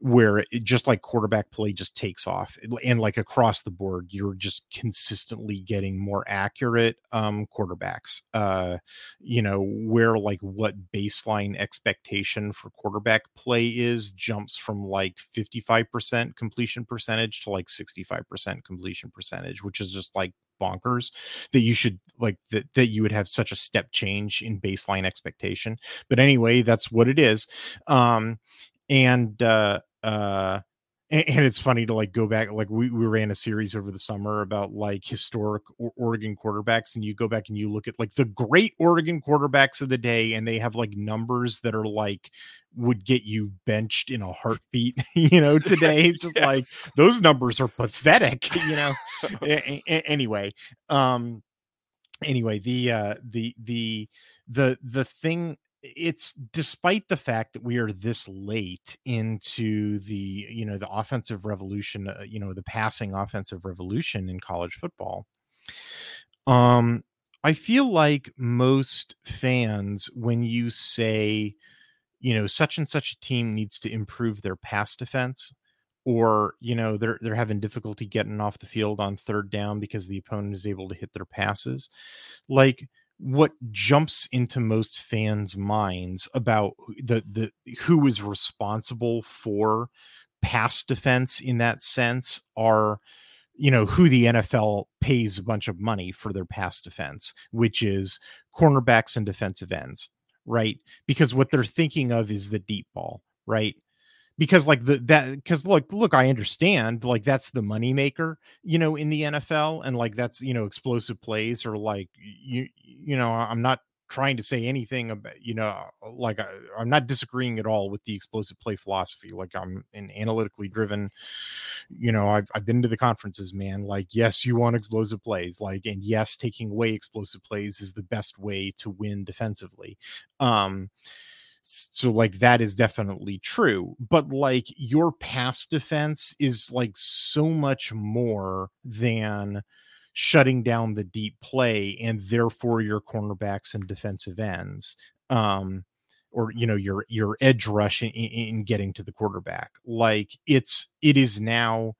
where it just like quarterback play just takes off and like across the board you're just consistently getting more accurate um quarterbacks uh you know where like what baseline expectation for quarterback play is jumps from like 55% completion percentage to like 65% completion percentage which is just like bonkers that you should like that that you would have such a step change in baseline expectation. But anyway that's what it is. Um and uh uh and, and, it's funny to like go back like we, we ran a series over the summer about like historic oregon quarterbacks and you go back and you look at like the great oregon quarterbacks of the day and they have like numbers that are like would get you benched in a heartbeat you know today. It's just yes. like those numbers are pathetic you know? A- a- anyway um anyway the uh the the the the thing it's despite the fact that we are this late into the you know the offensive revolution uh, you know the passing offensive revolution in college football um i feel like most fans when you say you know such and such a team needs to improve their pass defense or you know they're they're having difficulty getting off the field on third down because the opponent is able to hit their passes like what jumps into most fans' minds about the the who is responsible for pass defense in that sense are you know who the NFL pays a bunch of money for their pass defense, which is cornerbacks and defensive ends, right? Because what they're thinking of is the deep ball, right? Because like the that because look look i understand like that's the money maker you know in the nfl and like that's you know explosive plays or like you you know i'm not trying to say anything about you know like I, i'm not disagreeing at all with the explosive play philosophy like i'm an analytically driven you know I've, I've been to the conferences man like yes you want explosive plays like and yes taking away explosive plays is the best way to win defensively um so like that is definitely true but like your pass defense is like so much more than shutting down the deep play and therefore your cornerbacks and defensive ends um or you know your your edge rush in, in getting to the quarterback. Like it's it is now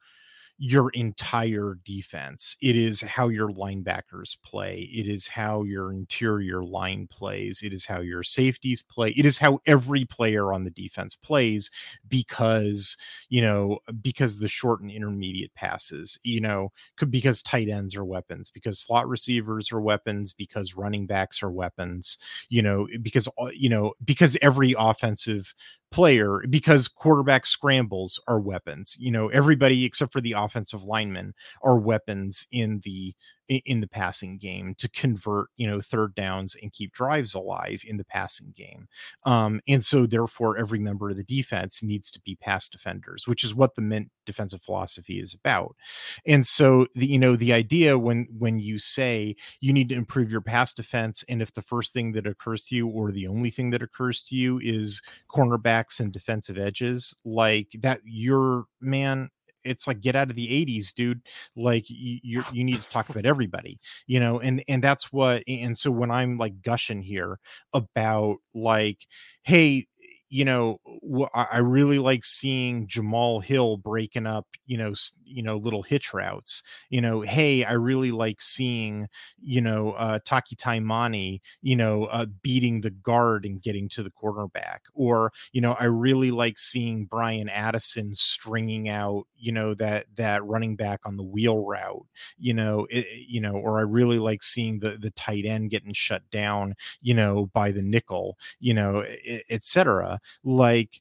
your entire defense. It is how your linebackers play. It is how your interior line plays. It is how your safeties play. It is how every player on the defense plays because, you know, because the short and intermediate passes, you know, because tight ends are weapons, because slot receivers are weapons, because running backs are weapons, you know, because, uh, you know, because every offensive player because quarterback scrambles are weapons. You know, everybody except for the offensive linemen are weapons in the in the passing game to convert you know third downs and keep drives alive in the passing game. Um, and so therefore every member of the defense needs to be pass defenders which is what the mint defensive philosophy is about. And so the you know the idea when when you say you need to improve your pass defense and if the first thing that occurs to you or the only thing that occurs to you is cornerbacks and defensive edges like that your man it's like get out of the 80s dude like you you need to talk about everybody you know and and that's what and so when i'm like gushing here about like hey you know, I really like seeing Jamal Hill breaking up, you know, you know, little hitch routes. You know, hey, I really like seeing, you know, uh, Taki Taimani, you know, uh, beating the guard and getting to the cornerback. Or, you know, I really like seeing Bryan Addison stringing out, you know, that that running back on the wheel route. You know, it, you know, or I really like seeing the the tight end getting shut down, you know, by the nickel, you know, etc like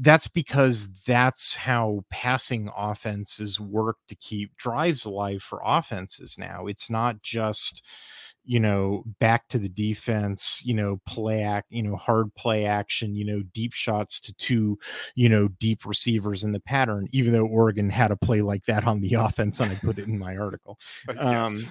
that's because that's how passing offenses work to keep drives alive for offenses now. It's not just you know, back to the defense, you know, play act, you know, hard play action, you know, deep shots to two, you know, deep receivers in the pattern, even though Oregon had a play like that on the offense, and I put it in my article. Um,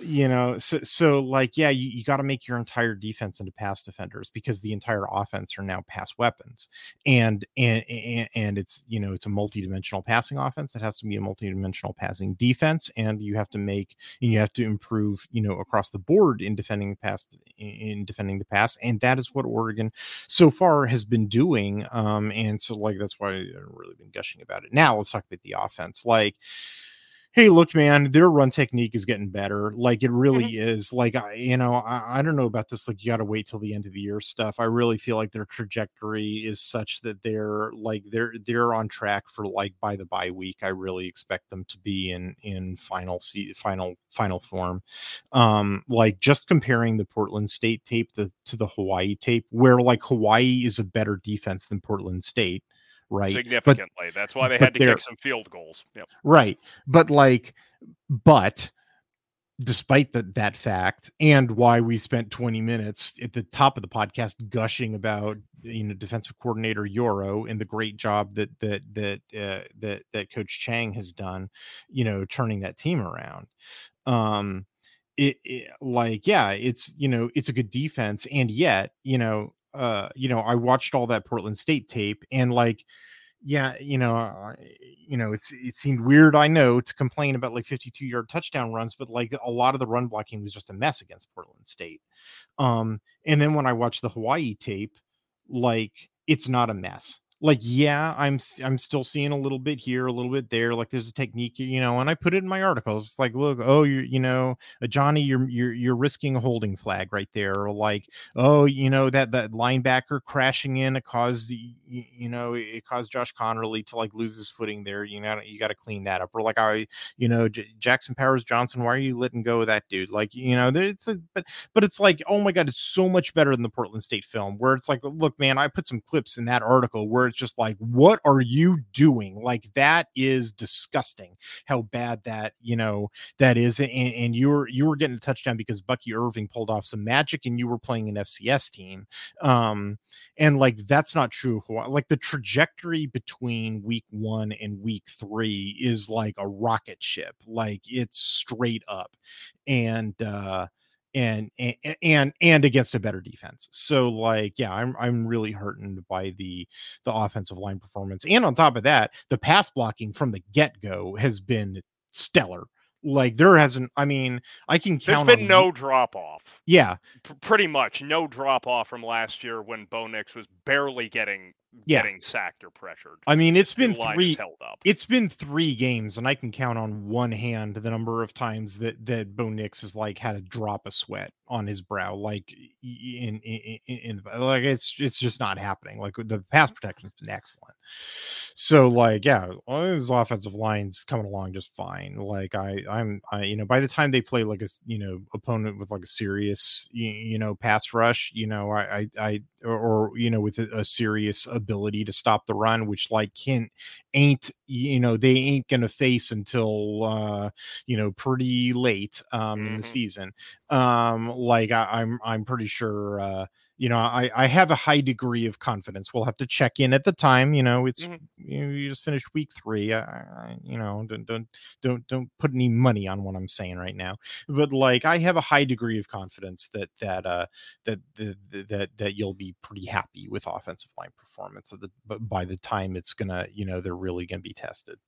you know, so so like, yeah, you, you got to make your entire defense into pass defenders because the entire offense are now pass weapons. And and and, and it's you know, it's a multi-dimensional passing offense. It has to be a multi-dimensional passing defense, and you have to make and you have to improve, you know, across the board in defending the pass in defending the pass and that is what Oregon so far has been doing um and so like that's why I've really been gushing about it. Now let's talk about the offense. Like hey look man their run technique is getting better. Like it really mm-hmm. is. Like I, you know I, I, don't know about this like you got to wait till the end of the year stuff. I really feel like their trajectory is such that they're like they're they're on track for like by the bye week i really expect them to be in in final see final final form. Um like just comparing the portland state tape the, to the hawaii tape where like hawaii is a better defense than portland state right? Significantly. But, That's why they had to kick some field goals. Yep. Right. But like, but despite the, that fact and why we spent 20 minutes at the top of the podcast gushing about you know defensive coordinator Yoro and the great job that that that uh, that that coach Chang has done you know turning that team around um it, it like yeah it's you know it's a good defense and yet you know uh, you know, I watched all that Portland State tape and like, yeah, you know, you know, it's it seemed weird. I know to complain about like 52 yard touchdown runs, but like a lot of the run blocking was just a mess against Portland State. Um, and then when I watched the Hawaii tape, like it's not a mess like yeah i'm i'm still seeing a little bit here a little bit there like there's a technique you know and i put it in my articles it's like look oh you you know uh, johnny you're you're you're risking a holding flag right there or like oh you know that that linebacker crashing in it caused you, you know it caused josh conerly to like lose his footing there you know you got to clean that up or like i you know J- jackson powers johnson why are you letting go of that dude? Like you know it's a but but it's like oh my god it's so much better than the portland state film where it's like look man i put some clips in that article where it's just like, what are you doing? Like that is disgusting. How bad that you know that is, and, and you were you were getting a touchdown because Bucky Irving pulled off some magic, and you were playing an FCS team. Um, and like that's not true. Like the trajectory between week one and week three is like a rocket ship. Like it's straight up, and uh and and and against a better defense. So like yeah, I'm I'm really heartened by the the offensive line performance. And on top of that, the pass blocking from the get-go has been stellar. Like there hasn't I mean, I can count There's been no drop off. Yeah. P- pretty much no drop off from last year when Bo Nix was barely getting Yeah. getting sacked or pressured. I mean, it's been The three. held up. It's been three games, and I can count on one hand the number of times that that Bo Nix has like had a drop of sweat on his brow, like in in, in, in like it's it's just not happening. Like the pass protection's been excellent. So like yeah, his offensive line's coming along just fine. Like I I'm I you know by the time they play like a you know opponent with like a serious you, you know pass rush, you know I I, I or, or you know with a, a serious ability to stop the run, which like Kent ain't you know they ain't gonna face until uh you know pretty late um in the Mhm. season um like I, i'm i'm pretty sure uh you know i i have a high degree of confidence. We'll have to check in at the time you know it's Mhm. you, know, you just finished week three I, I you know don't don't don't don't put any money on what i'm saying right now. But like i have a high degree of confidence that that uh that that that, that you'll be pretty happy with offensive line performance of the but by the time it's gonna you know they're really gonna be tested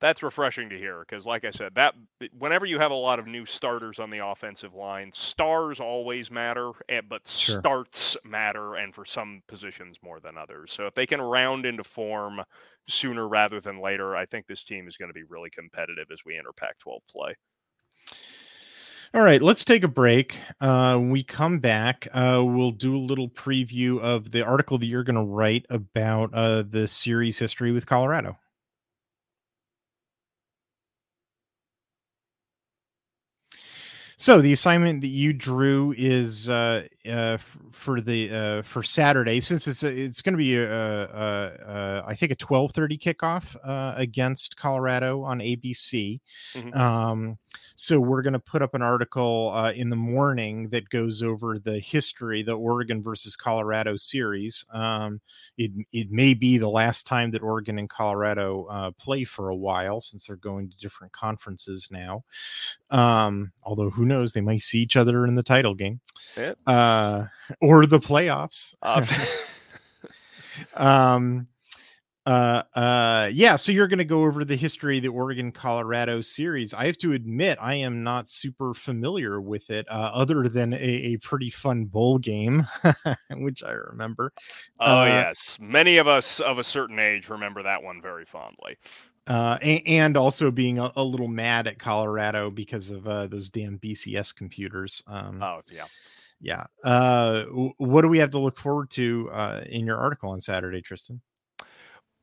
That's refreshing to hear because, like I said, that whenever you have a lot of new starters on the offensive line, stars always matter, eh, but Sure. starts matter, and for some positions more than others. So if they can round into form sooner rather than later, I think this team is going to be really competitive as we enter Pac-12 play. All right, let's take a break. Uh, we come back, uh, we'll do a little preview of the article that you're going to write about uh, the series history with Colorado. So the assignment that you drew is uh, uh, f- for the uh, for Saturday, since it's it's going to be a, a, a, a I think a twelve thirty kickoff uh, against Colorado on ABC. Mhm. Um, so we're going to put up an article uh, in the morning that goes over the history, the Oregon versus Colorado series. Um, it it may be the last time that Oregon and Colorado uh, play for a while, since they're going to different conferences now. Um, although who knows, they might see each other in the title game Yeah. uh, or the playoffs. Uh, um uh uh yeah so you're going to go over the history of the oregon colorado series i have to admit i am not super familiar with it uh, other than a, a pretty fun bowl game which i remember oh Uh, yes, many of us of a certain age remember that one very fondly. uh a- and also being a, a little mad at colorado because of uh those damn bcs computers um Oh yeah. Yeah uh what do we have to look forward to uh in your article on saturday tristan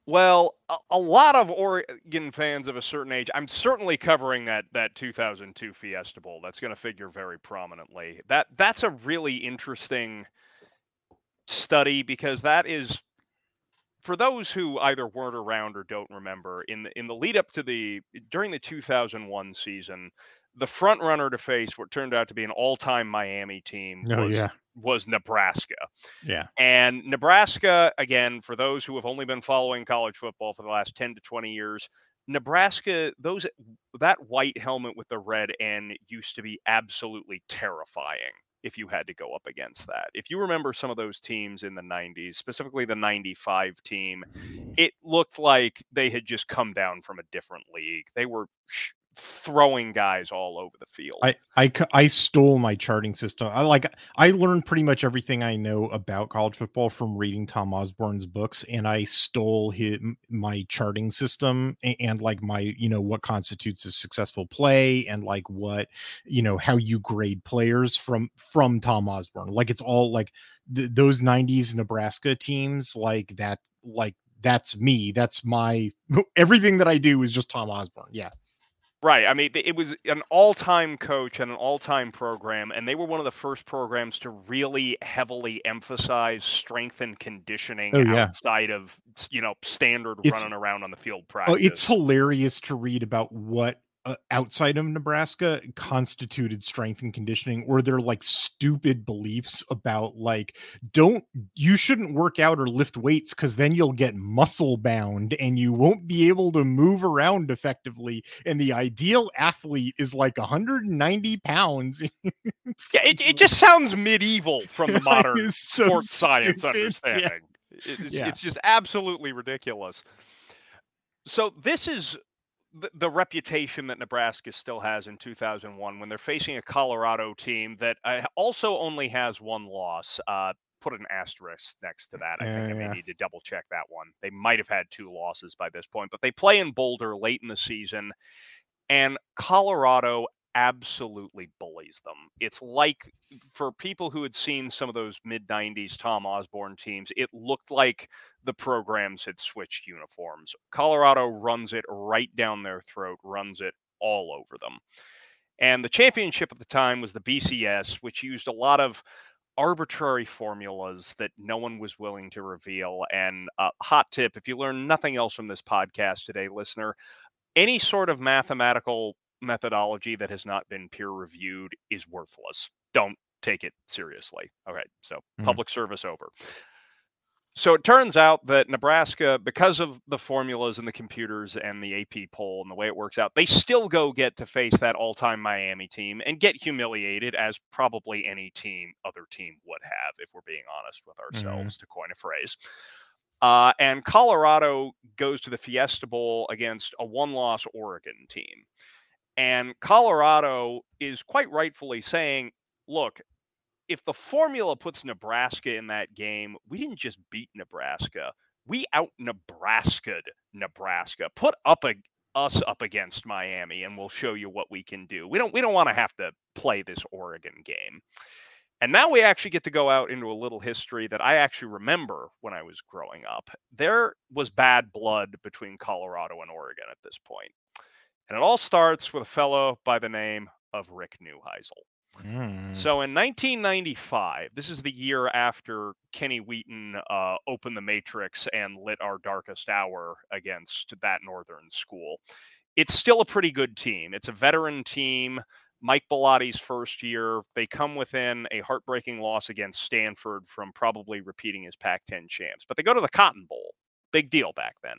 Well, a, a lot of Oregon fans of a certain age. I'm certainly covering that that 2002 Fiesta Bowl. That's going to figure very prominently. That that's a really interesting study because that is for those who either weren't around or don't remember in the in the lead up to the during the 2001 season, the front runner to face what turned out to be an all-time Miami team oh was yeah was Nebraska. yeah And Nebraska, again, for those who have only been following college football for the last 10 to 20 years, Nebraska, those that white helmet with the red N used to be absolutely terrifying if you had to go up against that. If you remember some of those teams in the 90s, specifically the 95 team, it looked like they had just come down from a different league. They were throwing guys all over the field. I, I, I stole my charting system. I like I learned pretty much everything I know about college football from reading Tom Osborne's books, and I stole his my charting system and, and like my you know what constitutes a successful play and like what you know how you grade players from from Tom Osborne. Like it's all like th- those '90s Nebraska teams like that. Like that's me. That's my everything that I do is just Tom Osborne. Yeah. Right. I mean, it was an all-time coach and an all-time program, and they were one of the first programs to really heavily emphasize strength and conditioning Oh, yeah. outside of you know standard It's- running around on the field practice. Oh, it's hilarious to read about what uh, outside of Nebraska constituted strength and conditioning, or their like stupid beliefs about like don't you shouldn't work out or lift weights because then you'll get muscle bound and you won't be able to move around effectively. And the ideal athlete is like 190 pounds. Yeah, it, it just sounds medieval from the modern so sports science stupid. Yeah. understanding. It- it's, Yeah. it's just absolutely ridiculous. So this is the, the reputation that Nebraska still has in 2001 when they're facing a Colorado team that uh, also only has one loss. Uh, put an asterisk next to that. I Yeah, think I may need to double check that one. They might have had two losses by this point, but they play in Boulder late in the season, and Colorado absolutely bullies them. It's like for people who had seen some of those mid 90s Tom Osborne teams, it looked like the programs had switched uniforms. Colorado runs it right down their throat, runs it all over them. And the championship at the time was the BCS, which used a lot of arbitrary formulas that no one was willing to reveal. And uh, hot tip if you learn nothing else from this podcast today, listener, any sort of mathematical methodology that has not been peer reviewed is worthless. Don't take it seriously. Okay, so Mhm. public service over. So it turns out that Nebraska, because of the formulas and the computers and the AP poll and the way it works out, they still go get to face that all-time Miami team and get humiliated, as probably any team, other team would have, if we're being honest with ourselves, to coin a phrase. Uh, and Colorado goes to the Fiesta Bowl against a one-loss Oregon team, and Colorado is quite rightfully saying, "Look, if the formula puts Nebraska in that game, we didn't just beat Nebraska. We out Nebraska'd Nebraska. Put up a, us up against Miami and we'll show you what we can do. We don't we don't want to have to play this Oregon game. And now we actually get to go out into a little history that I actually remember when I was growing up. There was bad blood between Colorado and Oregon at this point. And it all starts with a fellow by the name of Rick Neuheisel. Mm. So in 1995, this is the year after Kenny Wheaton uh, opened the Matrix and lit our darkest hour against that Northern school. It's still a pretty good team. It's a veteran team. Mike Bellotti's first year, they come within a heartbreaking loss against Stanford from probably repeating his Pac 10 champs. But they go to the Cotton Bowl. Big deal back then.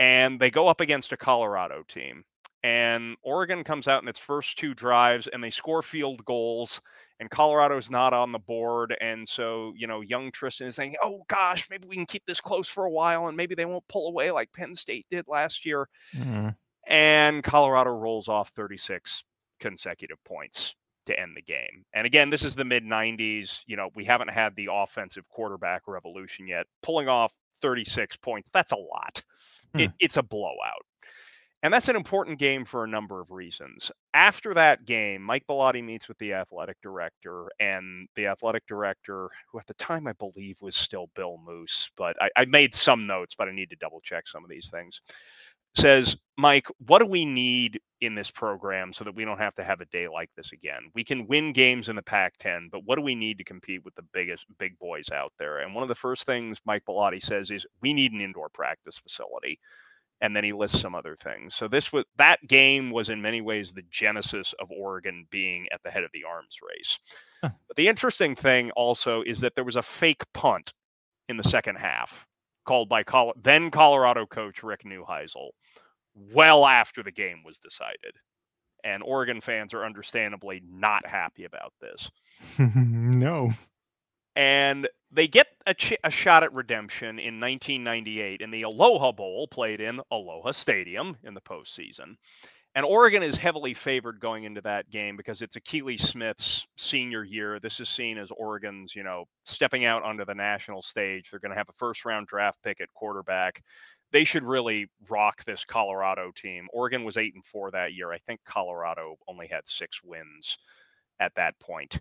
And they go up against a Colorado team and Oregon comes out in its first two drives and they score field goals and Colorado's not on the board and so you know young Tristan is saying oh gosh maybe we can keep this close for a while and maybe they won't pull away like Penn State did last year Mm. and Colorado rolls off 36 consecutive points to end the game. And again, this is the mid 90s. You know, we haven't had the offensive quarterback revolution yet. Pulling off 36 points, that's a lot. It, it's a blowout. And that's an important game for a number of reasons. After that game, Mike Bellotti meets with the athletic director, and the athletic director, who at the time I believe was still Bill Moos, but I, I made some notes, but I need to double check some of these things says, Mike, what do we need in this program so that we don't have to have a day like this again? We can win games in the Pac 10, but what do we need to compete with the biggest big boys out there? And one of the first things Mike Bellotti says is, we need an indoor practice facility. And then he lists some other things. So this was that game was in many ways the genesis of Oregon being at the head of the arms race. Huh. But the interesting thing also is that there was a fake punt in the second half called by Col- then Colorado coach Rick Neuheisel well after the game was decided. And Oregon fans are understandably not happy about this. no. And they get a, ch- a shot at redemption in 1998 in the Aloha Bowl, played in Aloha Stadium in the postseason. And Oregon is heavily favored going into that game because it's Akili Smith's senior year. This is seen as Oregon's, you know, stepping out onto the national stage. They're going to have a first round draft pick at quarterback. They should really rock this Colorado team. Oregon was eight and four that year. I think Colorado only had six wins at that point.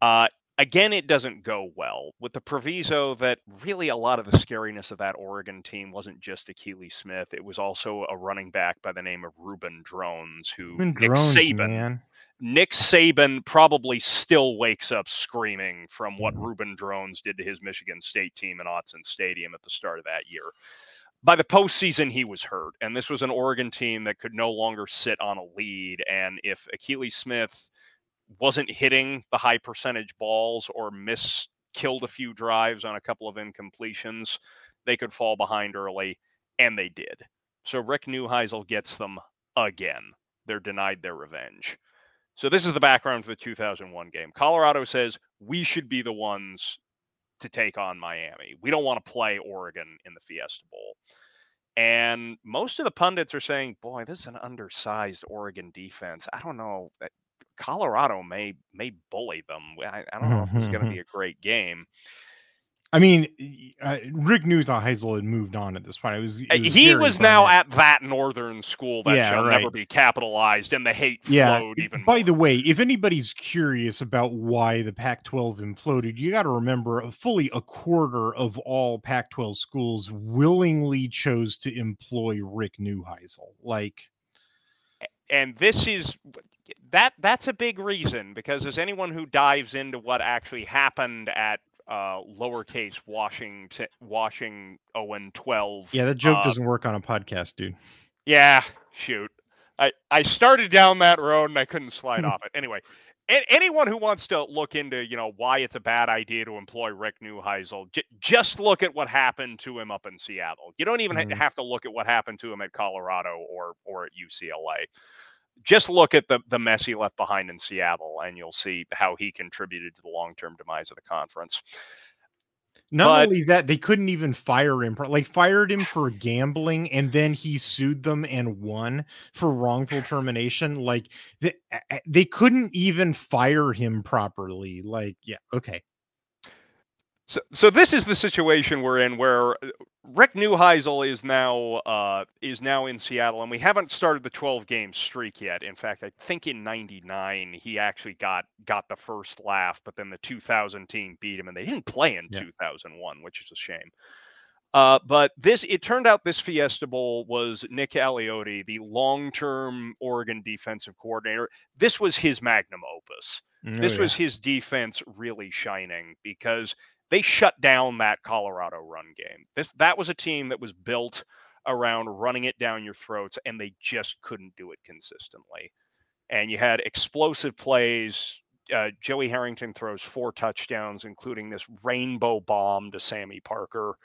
Uh, again, it doesn't go well with the proviso that really a lot of the scariness of that Oregon team wasn't just Akili Smith. It was also a running back by the name of Reuben Droughns, who Even Nick drones, Saban, man. Nick Saban probably still wakes up screaming from what mm. Reuben Droughns did to his Michigan State team in Autzen Stadium at the start of that year. By the postseason, he was hurt, and this was an Oregon team that could no longer sit on a lead. And if Akili Smith wasn't hitting the high percentage balls or miss killed a few drives on a couple of incompletions, they could fall behind early, and they did. So Rick Neuheisel gets them again. They're denied their revenge. So this is the background for the 2001 game. Colorado says we should be the ones to take on Miami. We don't want to play Oregon in the Fiesta Bowl. And most of the pundits are saying, boy, this is an undersized Oregon defense. I don't know. Eh, Colorado may may bully them. I, I don't know if it's going to be a great game. I mean, uh, Rick Neuheisel had moved on at this point. It was, it uh, was he was now at that northern school that Yeah, shall right. never be capitalized, and the hate yeah. flowed even. By more. the way, if anybody's curious about why the Pac-12 imploded, you got to remember, uh, fully a quarter of all Pac-12 schools willingly chose to employ Rick Neuheisel. Like, and this is that that's a big reason because as anyone who dives into what actually happened at uh, lowercase Washington Washing Owen twelve. yeah, that joke uh, doesn't work on a podcast, dude. Yeah, shoot. I, I started down that road and I couldn't slide off it. Anyway, a- anyone who wants to look into, you know, why it's a bad idea to employ Rick Neuheisel, j- just look at what happened to him up in Seattle. You don't even Mhm. have to look at what happened to him at Colorado or or at UCLA. Just look at the the mess he left behind in Seattle, and you'll see how he contributed to the long term demise of the conference. Not But- only that, they couldn't even fire him. Like fired him for gambling, and then he sued them and won for wrongful termination. Like they, they couldn't even fire him properly. Like, yeah, okay. So, so this is the situation we're in, where uh, Rick Neuheisel is now uh, is now in Seattle, and we haven't started the 12 game streak yet. In fact, I think in '99 he actually got got the first laugh, but then the 2000 team beat him, and they didn't play in Yeah. 2001, which is a shame. Uh, but this, it turned out this Fiesta Bowl was Nick Aliotti, the long-term Oregon defensive coordinator. This was his magnum opus this was his defense really shining because they shut down that Colorado run game. This that was a team that was built around running it down your throats and they just couldn't do it consistently. And you had explosive plays. Uh, Joey Harrington throws four touchdowns, including this rainbow bomb to Samie Parker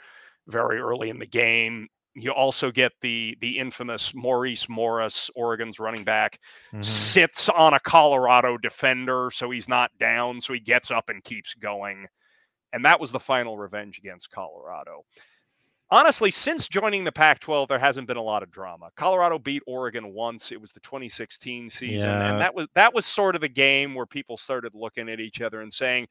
very early in the game. You also get the the infamous Maurice Morris, Oregon's running back, Mhm. sits on a Colorado defender so he's not down, so he gets up and keeps going. And that was the final revenge against Colorado. Honestly, since joining the Pac 12, there hasn't been a lot of drama. Colorado beat Oregon once. It was the 2016 season. Yeah. And that was that was sort of a game where people started looking at each other and saying,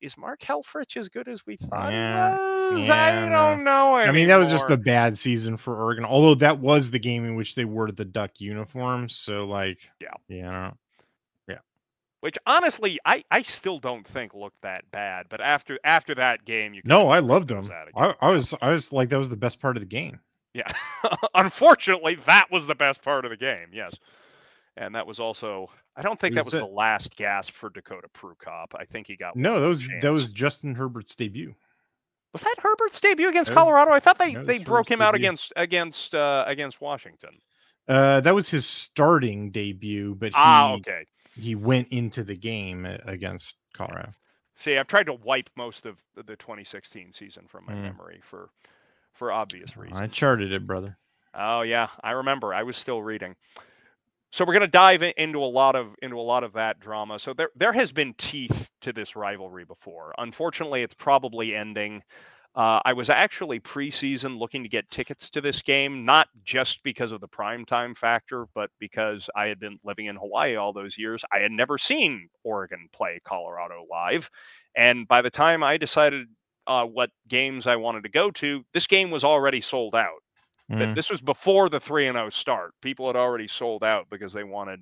Is Mark Helfrich as good as we thought Yeah. he was? Yeah, I don't know. I mean, that was just a bad season for Oregon. Although that was the game in which they wore the duck uniforms. So, like, Yeah. yeah. Which honestly I, I still don't think looked that bad. But after after that game, you No, I loved them. I, I was, I was like, that was the best part of the game. Yeah. Unfortunately, that was the best part of the game. Yes. And that was also I don't think that Was was it- the last gasp for Dakota Prukop. I think he got No, that was chance. that was Justin Herbert's debut. Was that Herbert's debut against was- Colorado? I thought they, they broke Herbert's him out debut. against against uh, against Washington. Uh, that was his starting debut, but he Ah, okay. He went into the game against Colorado. See, I've tried to wipe most of the 2016 season from my Mm. memory for for obvious reasons. I charted it, brother. Oh yeah, I remember. I was still reading. So we're going to dive into a lot of into a lot of that drama. So there there has been teeth to this rivalry before. Unfortunately, it's probably ending. Uh, I was actually preseason looking to get tickets to this game, not just because of the prime time factor, but because I had been living in Hawaii all those years. I had never seen Oregon play Colorado live, and by the time I decided uh, what games I wanted to go to, this game was already sold out. Mm. This was before the three and zero start. People had already sold out because they wanted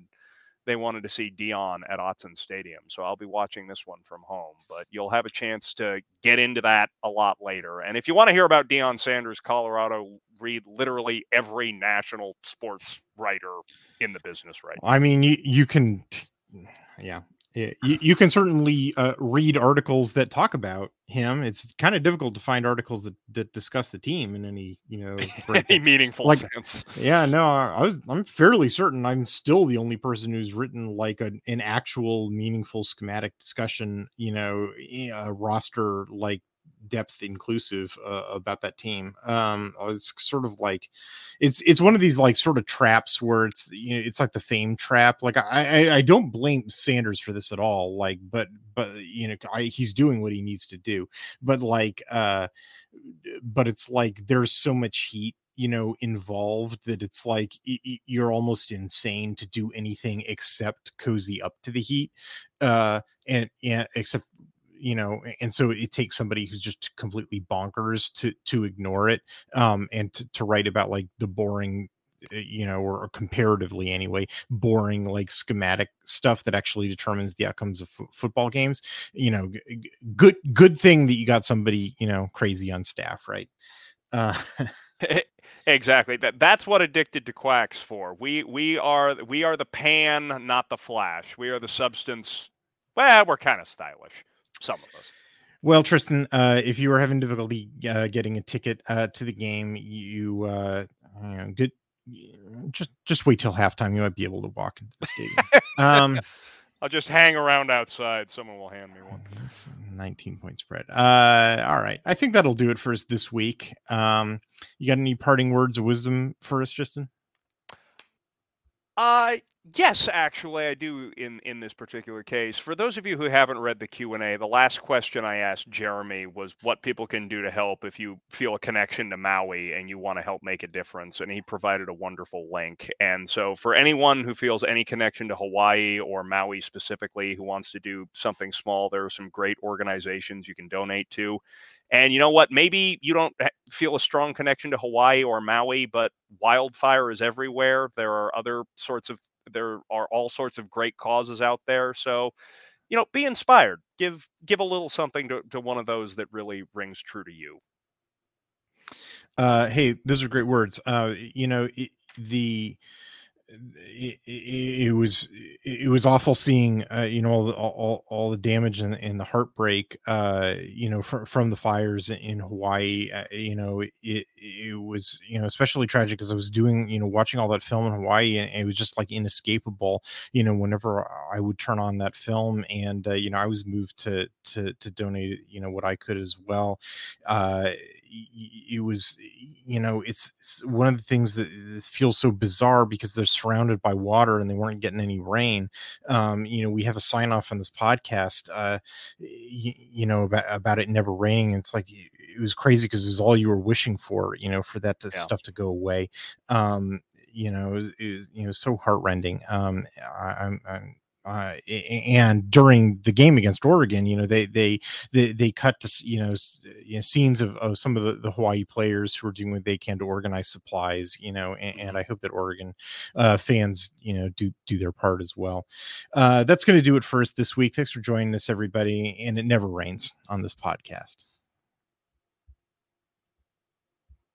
they wanted to see Deion at Autzen Stadium. So I'll be watching this one from home. But you'll have a chance to get into that a lot later. And if you want to hear about Deion Sanders, Colorado, read literally every national sports writer in the business right now. I mean, you you can, yeah, you, you can certainly uh, read articles that talk about him. It's kind of difficult to find articles that that discuss the team in any you know. Any meaningful Like- sense. yeah, no, I I was I'm fairly certain I'm still the only person who's written like a, an actual meaningful schematic discussion, you know, a roster like depth inclusive uh, about that team. Um, it's sort of like it's it's one of these like sort of traps where it's you know it's like the fame trap. Like I I, I don't blame Sanders for this at all. Like, but but you know I, he's doing what he needs to do. But like uh, but it's like there's so much heat you know involved that it's like you're almost insane to do anything except cozy up to the heat uh and yeah except you know and so it takes somebody who's just completely bonkers to to ignore it um and to, to write about like the boring eh, you know or comparatively anyway boring like schematic stuff that actually determines the outcomes of f- football games you know g- good good thing that you got somebody you know crazy on staff right? Uh exactly that that's what addicted to quacks for we we are we are the pan not the flash we are the substance well we're kind of stylish some of us. Well, Tristan, uh, if you were having difficulty uh, getting a ticket uh, to the game, you, uh, you know, good. Just just wait till halftime. You might be able to walk into the stadium. um, I'll just hang around outside. Someone will hand me one. That's 19 point spread. Uh, all right. I think that'll do it for us this week. Um, you got any parting words of wisdom for us, Tristan? Uh, Yes, actually, I do. In in this particular case, for those of you who haven't read the Q and A, the last question I asked Jeremy was what people can do to help if you feel a connection to Maui and you want to help make a difference, and he provided a wonderful link. And so, for anyone who feels any connection to Hawaii or Maui specifically, who wants to do something small, there are some great organizations you can donate to. And you know what? Maybe you don't feel a strong connection to Hawaii or Maui, but wildfire is everywhere. There are other sorts of there are all sorts of great causes out there. So, you know, be inspired. Give give a little something to, to one of those that really rings true to you. Uh, hey, those are great words. Uh, you know, it, the it, it, was it was awful seeing uh, you know all the, all, all the damage and, and the heartbreak uh, you know from, from the fires in Hawaii uh, you know it it was you know especially tragic because I was doing you know watching all that film in Hawaii and it was just like inescapable you know whenever I would turn on that film and uh, you know I was moved to to to donate you know what I could as well uh, it was you know it's, it's, one of the things that feels so bizarre because they're surrounded by water and they weren't getting any rain. Um, you know we have a sign off on this podcast uh, you, you, know about, about it never raining. It's like it was crazy because it was all you were wishing for you know for that to, yeah. stuff to go away. Um, you know it was, it was, you know so heartrending. Um, I, I'm, I'm uh, and during the game against Oregon, you know, they they they, they cut to you know, you know scenes of, of some of the, the Hawaii players who are doing what they can to organize supplies, you know, and, and I hope that Oregon uh, fans, you know, do do their part as well. Uh, that's going to do it for us this week. Thanks for joining us, everybody. And it never rains on this podcast.